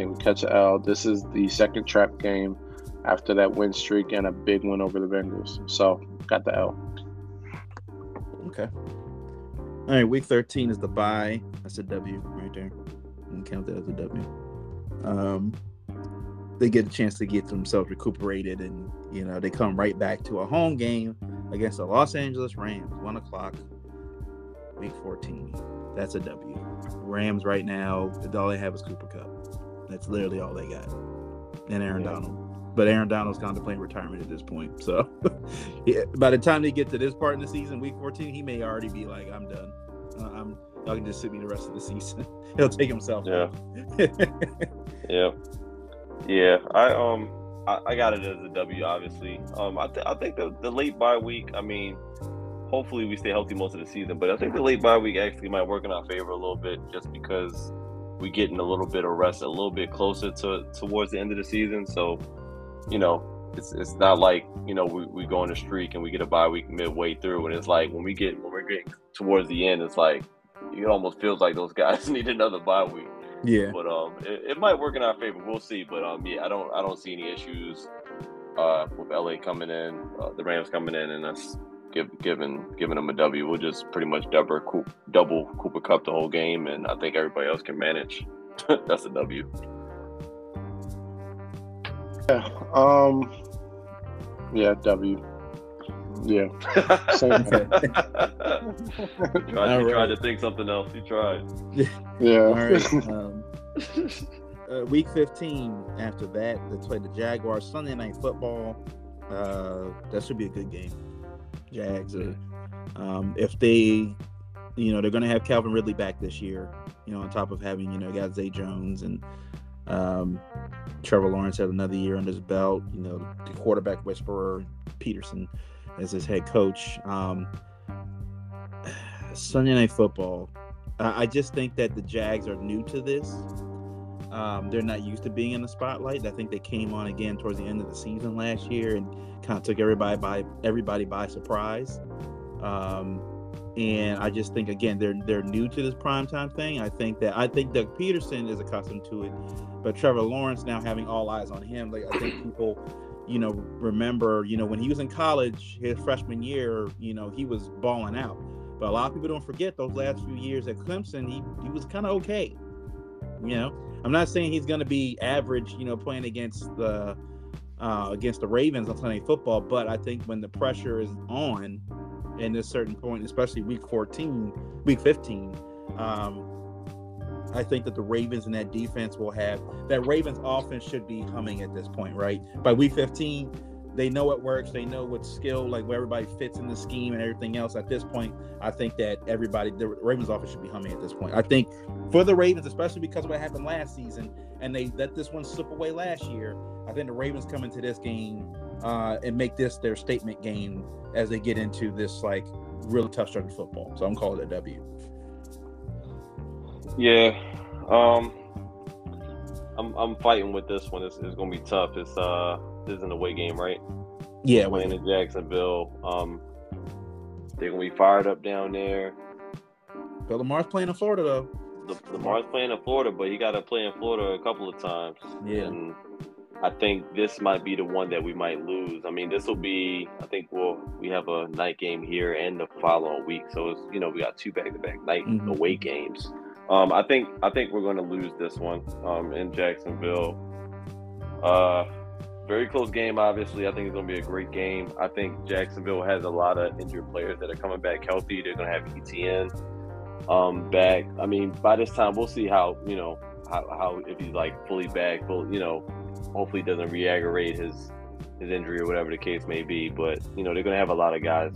We catch a L. This is the second trap game after that win streak and a big win over the Bengals. So got the L. Okay. All right, week 13 is the bye. That's a W right there. You can count that as a W. Um, they get a chance to get themselves recuperated, and you know they come right back to a home game against the Los Angeles Rams, one o'clock, week 14. That's a W. Rams right now, all they have is Cooper Kupp. That's literally all they got, and Aaron Yeah. Donald. But Aaron Donald's contemplating retirement at this point. So, *laughs* yeah, by the time they get to this part in the season, week 14, he may already be like, "I'm done. Uh, I'm y'all can just sit me the rest of the season." *laughs* He'll take himself. Yeah. *laughs* Yeah, yeah. I um, I, I got it as a W. Obviously, um, I, th- I think the, the late bye week. I mean, hopefully we stay healthy most of the season, but I think the late bye week actually might work in our favor a little bit, just because we getting a little bit of rest, a little bit closer to towards the end of the season. So, you know, it's it's not like you know we, we go on a streak and we get a bye week midway through, and it's like when we get when we're getting towards the end, it's like it almost feels like those *laughs* guys need another bye week. yeah. But um, it, it might work in our favor. We'll see. But um, yeah, I don't I don't see any issues uh with LA coming in, uh, the Rams coming in, and us give, giving giving them a W. We'll just pretty much double Coop, double Cooper Kupp the whole game, and I think everybody else can manage. *laughs* That's a W. Yeah. Um. Yeah. W. Yeah. *laughs* Same you tried, All you tried to think something else. You tried. Yeah. All right. *laughs* Um, uh, week 15 after that, they play the Jaguars Sunday night football. Uh, that should be a good game. Jags. Are, um, if they, you know, they're going to have Calvin Ridley back this year. You know, on top of having you know got Zay Jones and um, Trevor Lawrence had another year under his belt. You know, the quarterback whisperer Pederson as his head coach. Um, *sighs* Sunday night football. I I just think that the Jags are new to this. Um, they're not used to being in the spotlight. I think they came on again towards the end of the season last year and kind of took everybody by everybody by surprise. Um, and I just think again they're they're new to this primetime thing. I think that I think Doug Pederson is accustomed to it, but Trevor Lawrence now having all eyes on him. Like I think people, you know, remember you know when he was in college his freshman year, you know he was balling out. But a lot of people don't forget those last few years at Clemson, he, he was kind of okay. You know, I'm not saying he's going to be average, you know, playing against the uh, against the Ravens on Sunday football, but I think when the pressure is on in this certain point, especially week 14, week 15, um, I think that the Ravens and that defense will have that Ravens offense should be humming at this point, right? By week 15, they know what works, they know what skill, like where everybody fits in the scheme and everything else. At this point, I think that everybody, the Ravens offense should be humming at this point. I think for the Ravens, especially because of what happened last season, and they let this one slip away last year. I think the Ravens come into this game uh, and make this their statement game as they get into this like really tough stretch of football. So I'm calling it a W. Yeah. Um I'm I'm fighting with this one. It's, it's gonna be tough. It's uh this is an away game, right? Yeah, Playing in Jacksonville. Um they're gonna be fired up down there. Bill Lamar's playing in Florida though. The Lamar's playing in Florida, but he gotta play in Florida a couple of times. Yeah. And I think this might be the one that we might lose. I mean, this will be. I think we'll we have a night game here and the following week, so it's you know we got two back to back night Mhm. away games. Um, I think I think we're going to lose this one um, in Jacksonville. Uh, very close game, obviously. I think it's going to be a great game. I think Jacksonville has a lot of injured players that are coming back healthy. They're going to have ETN um, back. I mean, by this time, we'll see how you know how, how if he's like fully back, full, you know, hopefully doesn't re-aggravate his his injury or whatever the case may be. But you know, they're going to have a lot of guys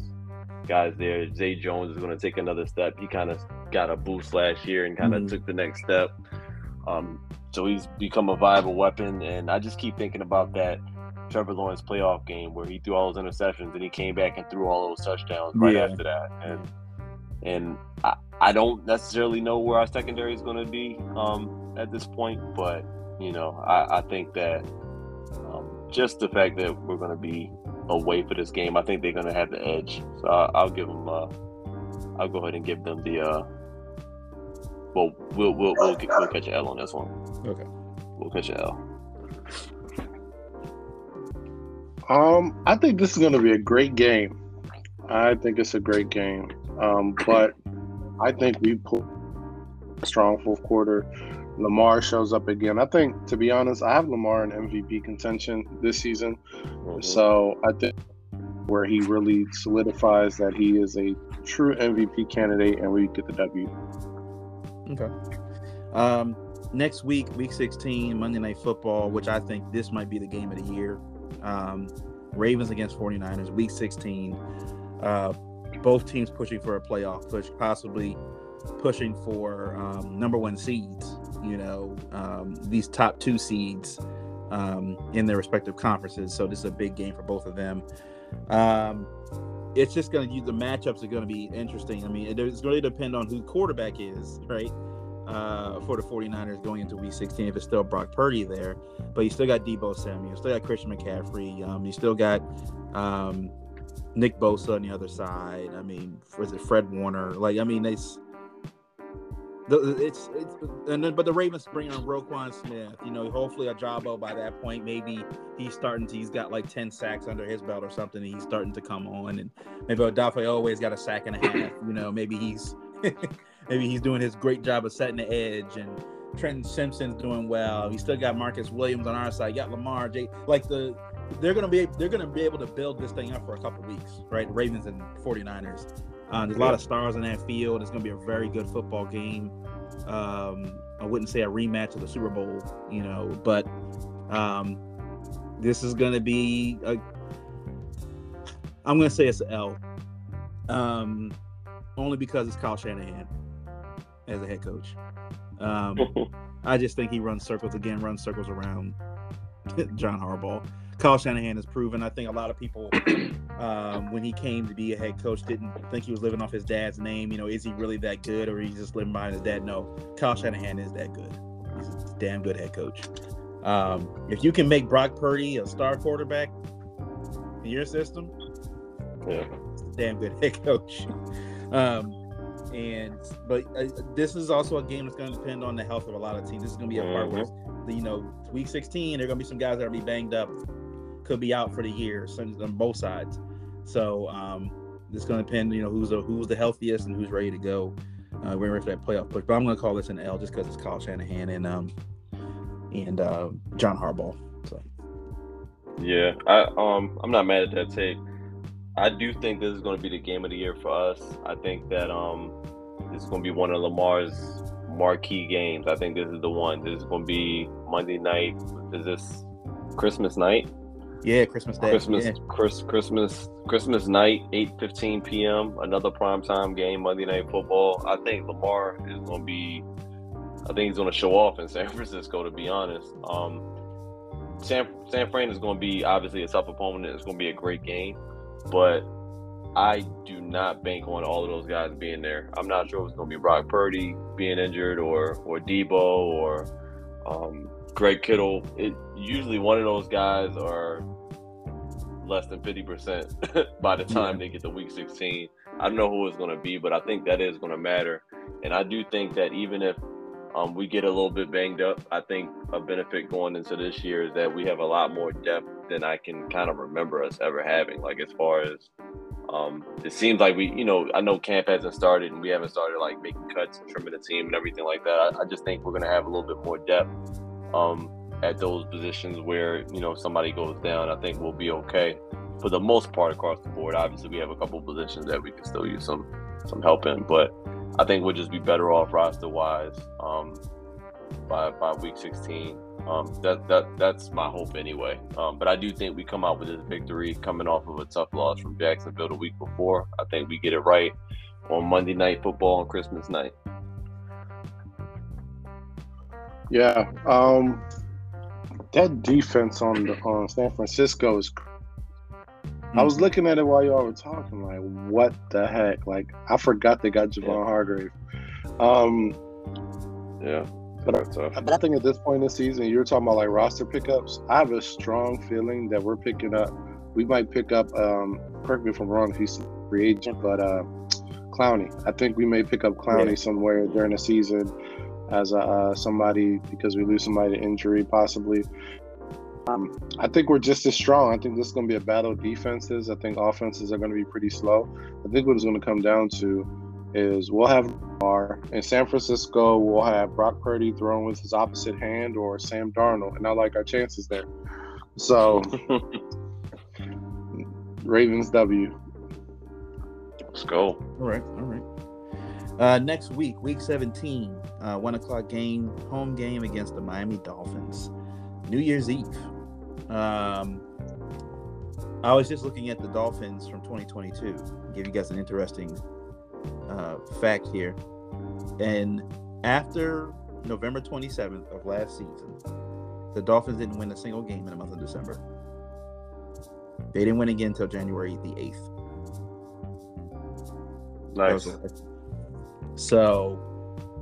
guys there. Zay Jones is going to take another step. He kind of got a boost last year and kind of Mhm. took the next step. Um, so he's become a viable weapon. And I just keep thinking about that Trevor Lawrence playoff game where he threw all those interceptions and he came back and threw all those touchdowns right Yeah. after that. And and I, I don't necessarily know where our secondary is going to be um, at this point, but you know, I, I think that um, just the fact that we're going to be away for this game, I think they're going to have the edge. So I, I'll give them. Uh, I'll go ahead and give them the. Uh, well, we'll we'll we'll, get, we'll catch an L on this one. Okay. We'll catch an L. Um, I think this is going to be a great game. I think it's a great game. Um, but I think we pull a strong fourth quarter. Lamar shows up again. I think, to be honest, I have Lamar in MVP contention this season. Mm-hmm. So I think where he really solidifies that he is a true MVP candidate and we get the W. Okay. Um, next week, week 16, Monday Night Football, which I think this might be the game of the year. Um, Ravens against 49ers, week 16. Uh, both teams pushing for a playoff push, possibly pushing for um, number one seeds, you know, um, these top two seeds um, in their respective conferences. So this is a big game for both of them. It's just going to the matchups are going to be interesting. I mean, it's going to depend on who quarterback is, right? Uh, for the 49ers going into week 16 if it's still Brock Purdy there. But you still got Deebo Samuel, still got Christian McCaffrey, um, you still got um, Nick Bosa on the other side. I mean, was it Fred Warner? Like, I mean, it's it's, it's and then but the Ravens bring on Roquan Smith. You know, hopefully Ojabo by that point, maybe he's starting to he's got like ten sacks under his belt or something. And he's starting to come on, and maybe Odafe always got a sack and a half. You know, maybe he's *laughs* maybe he's doing his great job of setting the edge and. Trenton Simpson's doing well. We still got Marcus Williams on our side. You got Lamar, Jay. Like the they're gonna be they're gonna be able to build this thing up for a couple weeks, right? The Ravens and 49ers. Uh, there's a lot of stars in that field. It's to be a very good football game. Um, I wouldn't say a rematch of the Super Bowl, you know, but um, this is going to be a. I'm going to say it's an L, um, only because it's Kyle Shanahan as a head coach. Um, *laughs* I just think he runs circles again, runs circles around *laughs* John Harbaugh. Kyle Shanahan has proven. I think a lot of people, um, when he came to be a head coach, didn't think he was living off his dad's name. You know, is he really that good, or he's just living behind his dad? No, Kyle Shanahan is that good. He's a damn good head coach. Um, if you can make Brock Purdy a star quarterback in your system, yeah, damn good head coach. Um, and but uh, this is also a game that's going to depend on the health of a lot of teams. This is going to be a part where mm-hmm. you know week 16 there are going to be some guys that are be banged up could be out for the year on both sides. So um, it's going to depend, you know, who's the, who's the healthiest and who's ready to go. Uh, we're ready for that playoff push. But I'm going to call this an L just because it's Kyle Shanahan and um, and uh, John Harbaugh. So. Yeah, I um I'm not mad at that take. I do think this is going to be the game of the year for us. I think that um this is going to be one of Lamar's marquee games. I think this is the one. This is going to be Monday night. Is this Christmas night? Yeah, Christmas Day. Christmas, yeah. Chris, Christmas, Christmas night, eight fifteen p.m. Another primetime game, Monday Night Football. I think Lamar is going to be. I think he's going to show off in San *laughs* Francisco. To be honest, um, San San Fran is going to be obviously a tough opponent. It's going to be a great game, but I do not bank on all of those guys being there. I'm not sure if it's going to be Brock Purdy being injured or or Deebo or um, Greg Kittle. It usually one of those guys are less than 50% *laughs* by the time they get to week 16. I don't know who it's going to be, but I think that is going to matter. And I do think that even if um, we get a little bit banged up, I think a benefit going into this year is that we have a lot more depth than I can kind of remember us ever having. Like, as far as um, it seems like we, you know, I know camp hasn't started and we haven't started like making cuts and trimming the team and everything like that. I, I just think we're going to have a little bit more depth. Um, at those positions where you know somebody goes down, I think we'll be okay for the most part across the board. Obviously, we have a couple positions that we can still use some some help in, but I think we'll just be better off roster wise um, by by week 16. Um, that that that's my hope anyway. Um, but I do think we come out with this victory coming off of a tough loss from Jacksonville the week before. I think we get it right on Monday night football on Christmas night. Yeah, um, that defense on the on San Francisco is. Mm-hmm. I was hmm. looking at it while y'all were talking, like, what the heck? Like, I forgot they got Javon yeah. Hargrave. Um, yeah. But I, but I think at this point in the season, you're talking about like roster pickups. I have a strong feeling that we're picking up. We might pick up. Um, correct me if I'm wrong. If he's a free agent, but uh, Clowney. I think we may pick up Clowney yeah. somewhere during the season as a, uh, somebody because we lose somebody to injury possibly. Um, I think we're just as strong. I think this is going to be a battle of defenses. I think offenses are going to be pretty slow. I think what it's going to come down to is we'll have Lamar in San Francisco. We'll have Brock Purdy throwing with his opposite hand or Sam Darnold, and I like our chances there. So, *laughs* Ravens W. Let's go. All right, all right. Uh, next week, week 17, uh, one o'clock game, home game against the Miami Dolphins. New Year's Eve. Um, I was just looking at the Dolphins from 2022. Give you guys an interesting uh, fact here. And after November 27th of last season, the Dolphins didn't win a single game in the month of December. They didn't win again until January the 8th. Nice. So,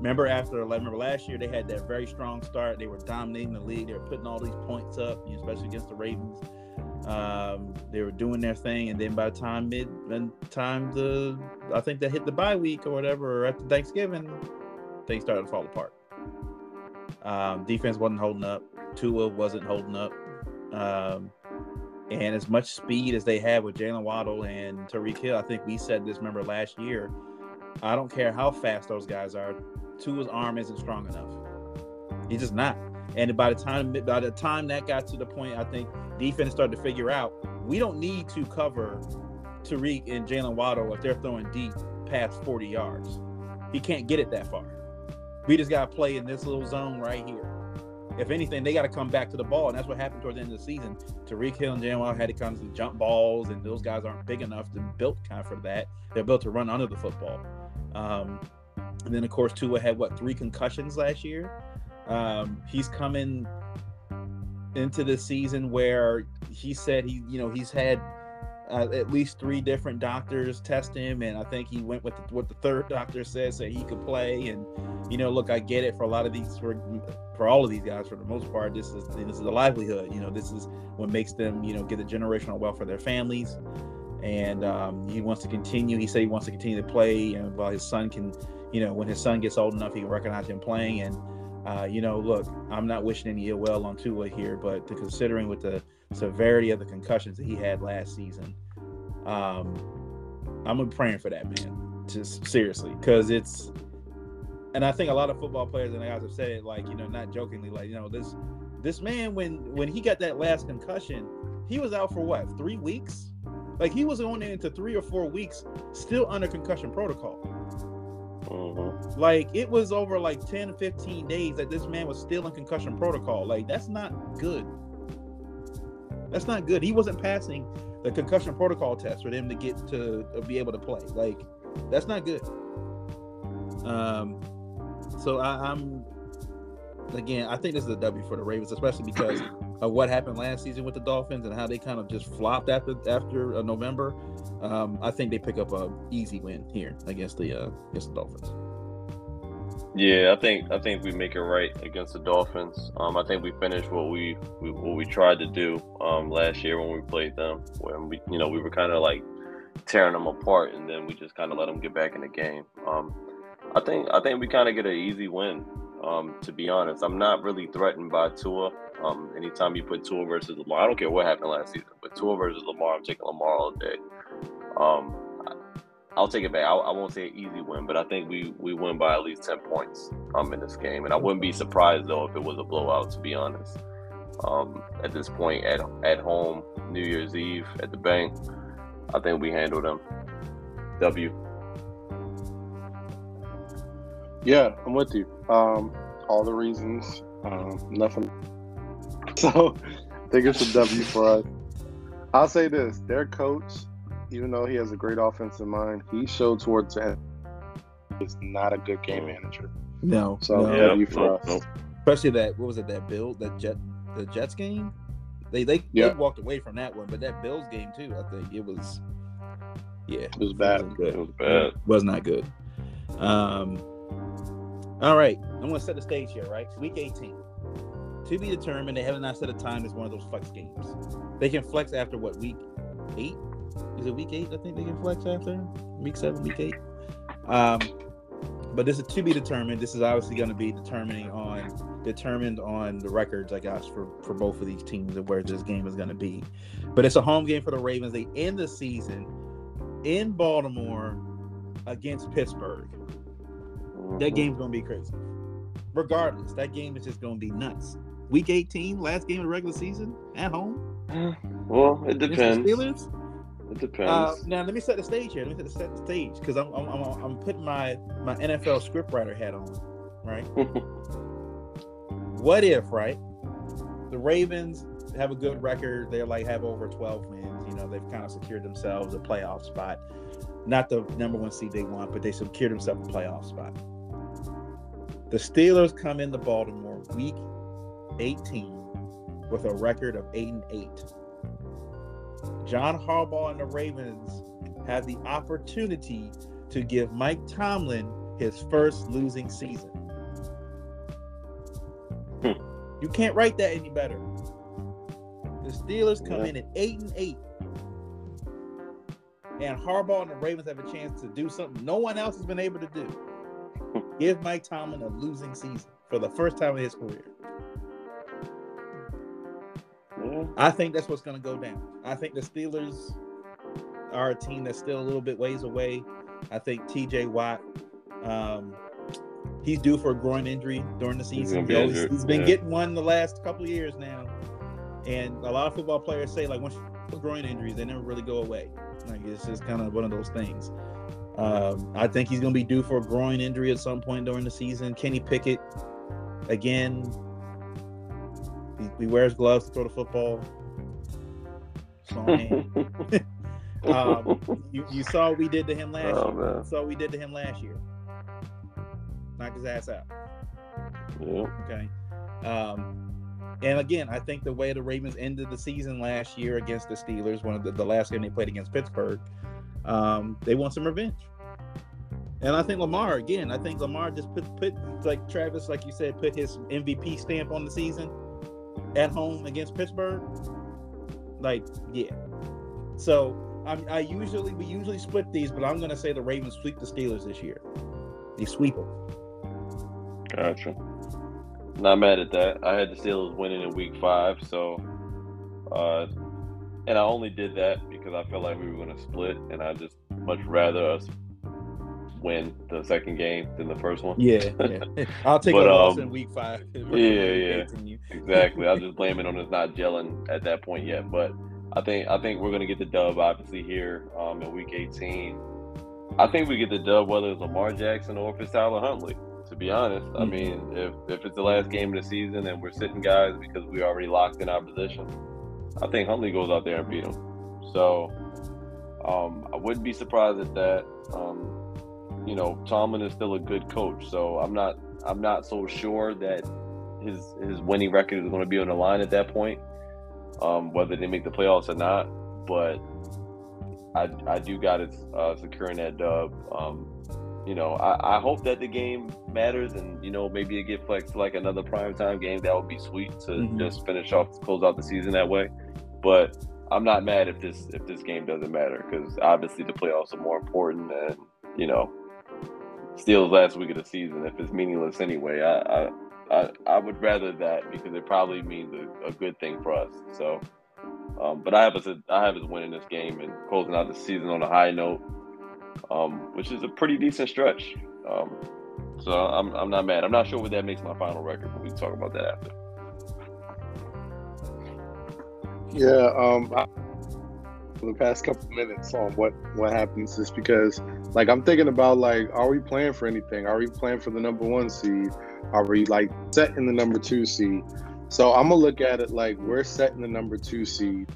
remember after remember last year they had that very strong start. They were dominating the league. They were putting all these points up, especially against the Ravens. Um, they were doing their thing, and then by the time mid, and time the I think they hit the bye week or whatever, or after Thanksgiving, things started to fall apart. Um, defense wasn't holding up. Tua wasn't holding up. Um, and as much speed as they had with Jaylen Waddle and Tyreek Hill, I think we said this. Remember last year, I don't care how fast those guys are. Tua's arm isn't strong enough. He's just not. And by the time by the time that got to the point, I think defense started to figure out we don't need to cover Tyreek and Jaylen Waddle if they're throwing deep past 40 yards. He can't get it that far. We just got to play in this little zone right here. If anything, they got to come back to the ball, and that's what happened towards the end of the season. Tyreek Hill and Jaylen Waddle had to come to jump balls, and those guys aren't big enough to built kind of for that. They're built to run under the football. Um, and then of course Tua had what three concussions last year. Um, he's coming into the season where he said he, you know, he's had uh, at least three different doctors test him, and I think he went with the, what the third doctor says that he could play. And you know, look, I get it for a lot of these, for for all of these guys, for the most part, this is this is a livelihood. You know, this is what makes them, you know, get the generational wealth for their families. And um, he wants to continue. He said he wants to continue to play, and while his son can, you know, when his son gets old enough, he can recognize him playing. And uh, you know, look, I'm not wishing any ill will on Tua here, but considering with the severity of the concussions that he had last season, um, I'm praying for that man. Just seriously, because it's, and I think a lot of football players and guys have said it, like you know, not jokingly, like you know, this this man when when he got that last concussion, he was out for what three weeks? Like he was going into three or four weeks, still under concussion protocol. Mm-hmm. Like it was over like 10, 15 days that this man was still in concussion protocol. Like that's not good. That's not good. He wasn't passing the concussion protocol test for them to get to, to be able to play. Like that's not good. Um, so I, I'm again, I think this is a W for the Ravens, especially because of what happened last season with the Dolphins and how they kind of just flopped after after uh, November. Um, I think they pick up a easy win here against the uh, against the Dolphins. Yeah, I think I think we make it right against the Dolphins. Um, I think we finished what we, we what we tried to do um, last year when we played them. When we you know we were kind of like tearing them apart, and then we just kind of let them get back in the game. Um, I think I think we kind of get an easy win. Um, to be honest, I'm not really threatened by Tua. Um, anytime you put Tua versus Lamar, I don't care what happened last season, but Tua versus Lamar, I'm taking Lamar all day. Um, I'll take it back. I, I, won't say an easy win, but I think we we win by at least ten points um in this game, and I wouldn't be surprised though if it was a blowout. To be honest, um, at this point at at home, New Year's Eve at the bank, I think we handle them. W. Yeah, I'm with you. Um, all the reasons. Um, nothing. *laughs* So, I think it's a W for us. I'll say this: their coach even though he has a great offensive mind, he showed towards the end he's not a good game manager. No. So no. W for us. Especially that what was it that Bill that Jet the Jets game? They they, yeah. they walked away from that one, but that Bills game too, I think it was yeah. It was bad. It, good. it was bad. It was not good. Um all right. I'm gonna set the stage here, right? Week 18. To be determined, they have not set a time as one of those flex games. They can flex after what week eight? is it week eight? I think they can flex after week seven, week eight. Um, but this is to be determined. This is obviously going to be determining on determined on the records, I guess, for for both of these teams and where this game is going to be. But it's a home game for the Ravens. They end the season in Baltimore against Pittsburgh. That game's going to be crazy. Regardless, that game is just going to be nuts. Week 18, last game of the regular season at home. Well, it depends. Steelers. It depends. Uh, now let me set the stage here. Let me set the, set the stage because I'm, I'm I'm I'm putting my my NFL scriptwriter hat on, right? *laughs* what if right? The Ravens have a good record. They're like have over 12 wins. You know, they've kind of secured themselves a playoff spot. Not the number one seed they want, but they secured themselves a playoff spot. The Steelers come into Baltimore week 18 with a record of eight and eight. John Harbaugh and the Ravens have the opportunity to give Mike Tomlin his first losing season. Hmm. You can't write that any better. The Steelers come Yeah. in at eight and eight. And Harbaugh and the Ravens have a chance to do something no one else has been able to do. Give Mike Tomlin a losing season for the first time in his career. Yeah. I think that's what's going to go down. I think the Steelers are a team that's still a little bit ways away. I think T.J. Watt, um, he's due for a groin injury during the season. be he's, he's been yeah. getting one the last couple of years now, and a lot of football players say like once you have groin injuries, they never really go away. Like it's just kind of one of those things. Um, I think he's going to be due for a groin injury at some point during the season. Kenny Pickett, again, he, he wears gloves to throw the football. *laughs* Um, you, you saw what we did to him last oh year. man. You saw what we did to him last year. Knocked his ass out. Yeah. Okay. Um, and again, I think the way the Ravens ended the season last year against the Steelers, one of the, the last game they played against Pittsburgh, um, they want some revenge. And I think Lamar, again, I think Lamar just put put like Travis, like you said, put his MVP stamp on the season at home against Pittsburgh. Like, yeah. So I'm, I usually we usually split these, but I'm going to say the Ravens sweep the Steelers this year. They sweep them. Gotcha. Not mad at that. I had the Steelers winning in week five, so uh and I only did that because I felt like we were gonna split and I just much rather us win the second game than the first one. Yeah, *laughs* yeah. I'll take But, a loss um, in week five. *laughs* yeah, yeah. Exactly. I was just *laughs* blaming on us not gelling at that point yet. But I think I think we're gonna get the dub obviously here um in week eighteen. I think we get the dub whether it's Lamar Jackson or if it's Tyler Huntley. To be honest, I Mhm. mean, if if it's the last game of the season and we're sitting guys because we already locked in our position, I think Huntley goes out there and beat him. So um, I wouldn't be surprised at that. Um, you know, Tomlin is still a good coach, so I'm not I'm not so sure that his his winning record is going to be on the line at that point, um, whether they make the playoffs or not. But I I do got it uh, securing that dub. Um, you know, I, I hope that the game matters, and you know maybe it get flexed like another primetime game. That would be sweet to Mhm. just finish off, close out the season that way. But I'm not mad if this if this game doesn't matter because obviously the playoffs are more important, and you know, Steelers last week of the season if it's meaningless anyway. I I, I, I would rather that because it probably means a, a good thing for us. So, um, but I have us I have us winning this game and closing out the season on a high note, um, which is a pretty decent stretch. Um, so I'm I'm not mad. I'm not sure what that makes my final record, but we can talk about that after. Yeah, um, I, for the past couple minutes on what what happens is because, like, I'm thinking about like, are we playing for anything? Are we playing for the number one seed? Are we like setting the number two seed? So I'm gonna look at it like we're setting the number two seed.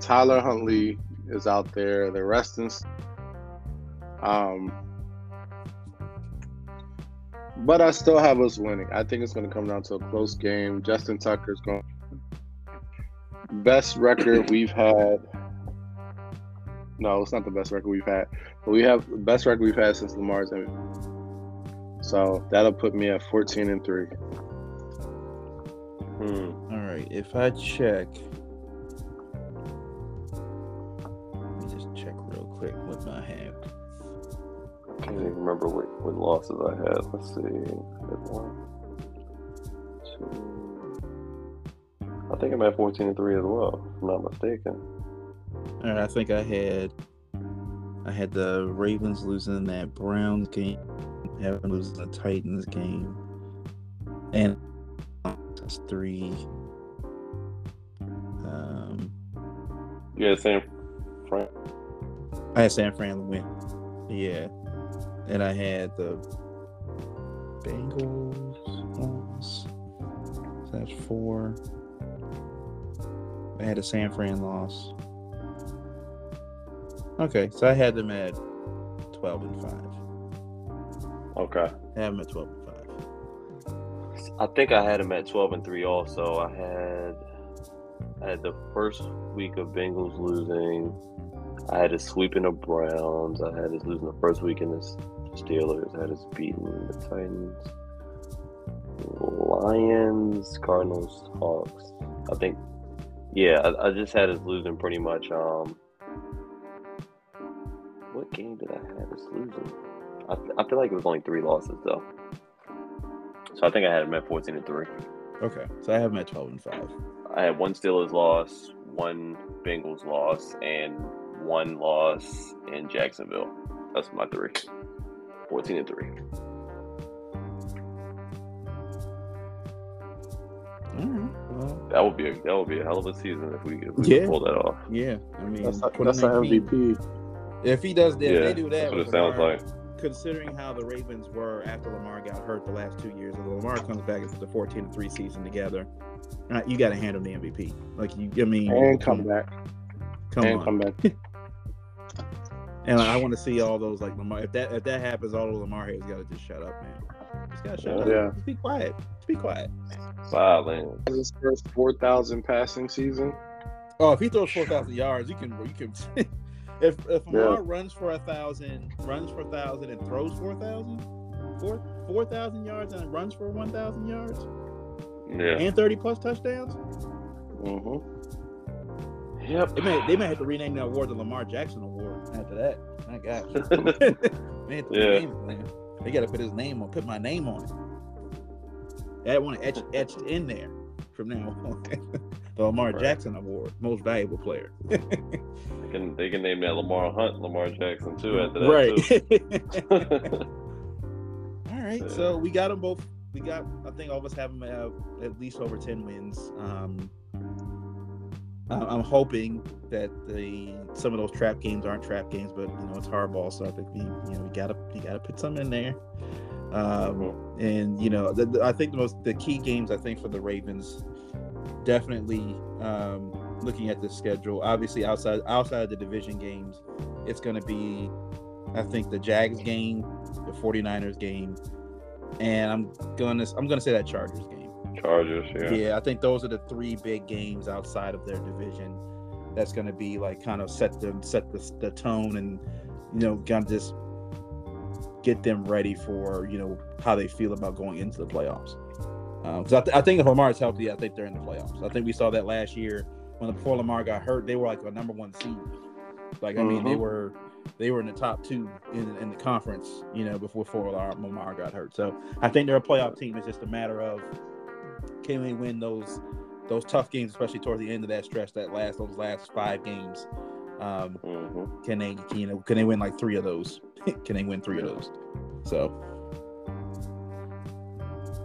Tyler Huntley is out there. The rest is, um, but I still have us winning. I think it's gonna come down to a close game. Justin Tucker's going best record we've had. No, it's not the best record we've had, but we have the best record we've had since Lamar's in. So that'll put me at 14 and three. Hmm. All right. If I check, let me just check real quick what I have. I can't even remember what, what losses I had. Let's see. Had one. I think I'm at 14 and three as well. If I'm not mistaken. All right, I think I had I had the Ravens losing that Browns game, having losing the Titans game, and that's three. Um, Yeah, San Fran. I had San Fran win. Yeah. And I had the Bengals loss. So that's four. I had a San Fran loss. Okay, so I had them at 12 and 5. Okay. I have them at 12 and 5. I think I had them at 12 and 3 also. I had I had the first week of Bengals losing. I had us sweeping the Browns. I had us losing the first week in the Steelers. I had us beating the Titans. Lions, Cardinals, Hawks. I think yeah, I, I just had us losing pretty much um what game did I have us losing? I, I feel like it was only three losses though. So I think I had him at 14 and 3. Okay, so I have them at 12 and 5. I had one Steelers loss, one Bengals loss, and one loss in Jacksonville. That's my three. 14 and 3. All right. Well, That would be a that would be a hell of a season if we, if we Yeah. could pull that off. yeah. I mean, That's that's an MVP. If he does, if yeah, they do that, that's what with it sounds like. considering how the Ravens were after Lamar got hurt the last two years, if Lamar comes back into the 14 and 3 season together, uh, you got to hand him the MVP. Like, you, I mean, And come back. Come and on. come back. *laughs* *laughs* And I want to see all those, like, Lamar. If that if that happens, all the Lamar haters got to just shut up, man. Just got to shut Yeah. up. Just be quiet. Just be quiet. Wow, man. His first four thousand passing season. Oh, if he throws 4,000 yards, you can, you can. *laughs* if if Yeah. Lamar runs for a thousand, runs for a thousand, and throws 4,000, four 4,000 yards and runs for 1,000 yards, Yeah. and 30 plus touchdowns. Mm-hmm. Yep. They may they may have to rename the award the Lamar Jackson Award after that. My gosh. *laughs* man, Yeah. man. They got to put his name on, put my name on it. I want to etch etched in there from now on. *laughs* the Lamar Right. Jackson Award, most valuable player. They can they can name that Lamar Hunt, Lamar Jackson too after that right. too. *laughs* All right, so we got them both. We got. I think all of us have them have at least over ten wins. Um, I'm hoping that the some of those trap games aren't trap games, but you know it's hardball, so I think we you know we gotta you gotta put some in there. Um, and you know the, the- I think the most the key games I think for the Ravens definitely um, looking at the schedule. Obviously outside outside of the division games, it's going to be I think the Jags game, the 49ers game, and I'm gonna I'm gonna say that Chargers game. Chargers, yeah. Yeah, I think those are the three big games outside of their division. That's going to be like kind of set them set the, the tone and you know kind of just get them ready for you know how they feel about going into the playoffs. Because I, th- I think if Lamar's healthy, I think they're in the playoffs. I think we saw that last year when before Lamar got hurt, they were like a number one seed. Like I mean, they Mhm. were they were in the top two in, in the conference, you know, before before Lamar got hurt. So I think they're a playoff team. It's just a matter of can they win those those tough games, especially towards the end of that stretch, that last those last five games. Um, hmm can they you know can they win like three of those? *laughs* can they win three of those? So,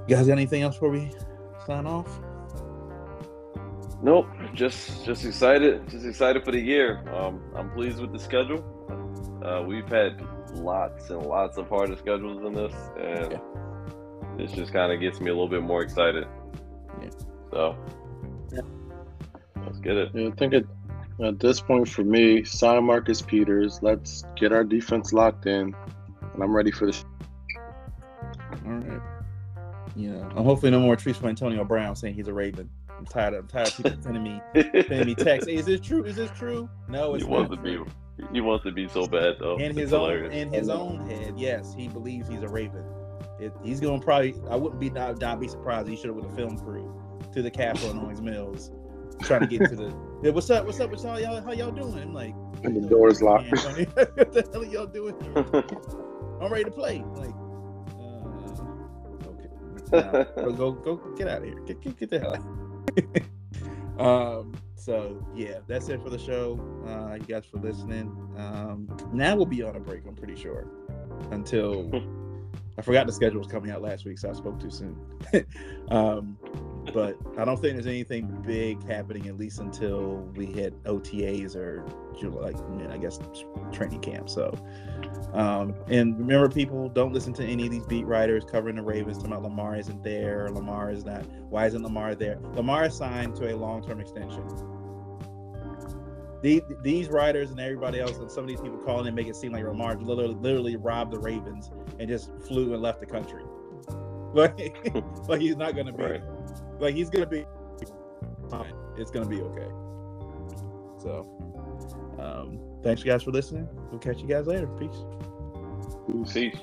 you guys got anything else before we sign off? Nope, just just excited, just excited for the year. Um, I'm pleased with the schedule. Uh, we've had lots and lots of harder schedules than this, and Yeah. this just kind of gets me a little bit more excited. Yeah. So, Yeah. let's get it. Yeah, I think at, at this point for me, sign Marcus Peters. Let's get our defense locked in, and I'm ready for the. All right. You know, I'm hopefully no more tweets from Antonio Brown saying he's a Raven. I'm tired of I'm tired of people *laughs* sending me sending me texts. Hey, is this true? Is this true? No, it's he it's wants not to be, he wants to be so bad though. in It's his own in his own head, yes, he believes he's a Raven. It, he's going to probably. I wouldn't be not, not be surprised. He should have with a film crew to the castle in Owings Mills, trying to get to the. Yeah, what's up? What's up? What's all y'all? How y'all doing? I'm like, And the door's locked. *laughs* What the hell are y'all doing? *laughs* I'm ready to play. Like, uh, okay, *laughs* Nah, go go get out of here. Get, get, get the hell out. um, so yeah, that's it for the show. Uh, you guys for listening. Um, now we'll be on a break. I'm pretty sure until I forgot the schedule was coming out last week, so I spoke too soon. um, but I don't think there's anything big happening at least until we hit OTAs or July, like I guess training camp. So, um, and remember, people don't listen to any of these beat writers covering the Ravens talking about Lamar isn't there, Lamar is not. Why isn't Lamar there? Lamar is signed to a long-term extension. These, these writers and everybody else and some of these people calling and make it seem like Lamar literally, literally robbed the Ravens and just flew and left the country. *laughs* Like, *laughs* like he's not going to be. Right. Like he's gonna be fine. It's gonna be okay. So, um, thanks you guys for listening. We'll catch you guys later. Peace. Peace.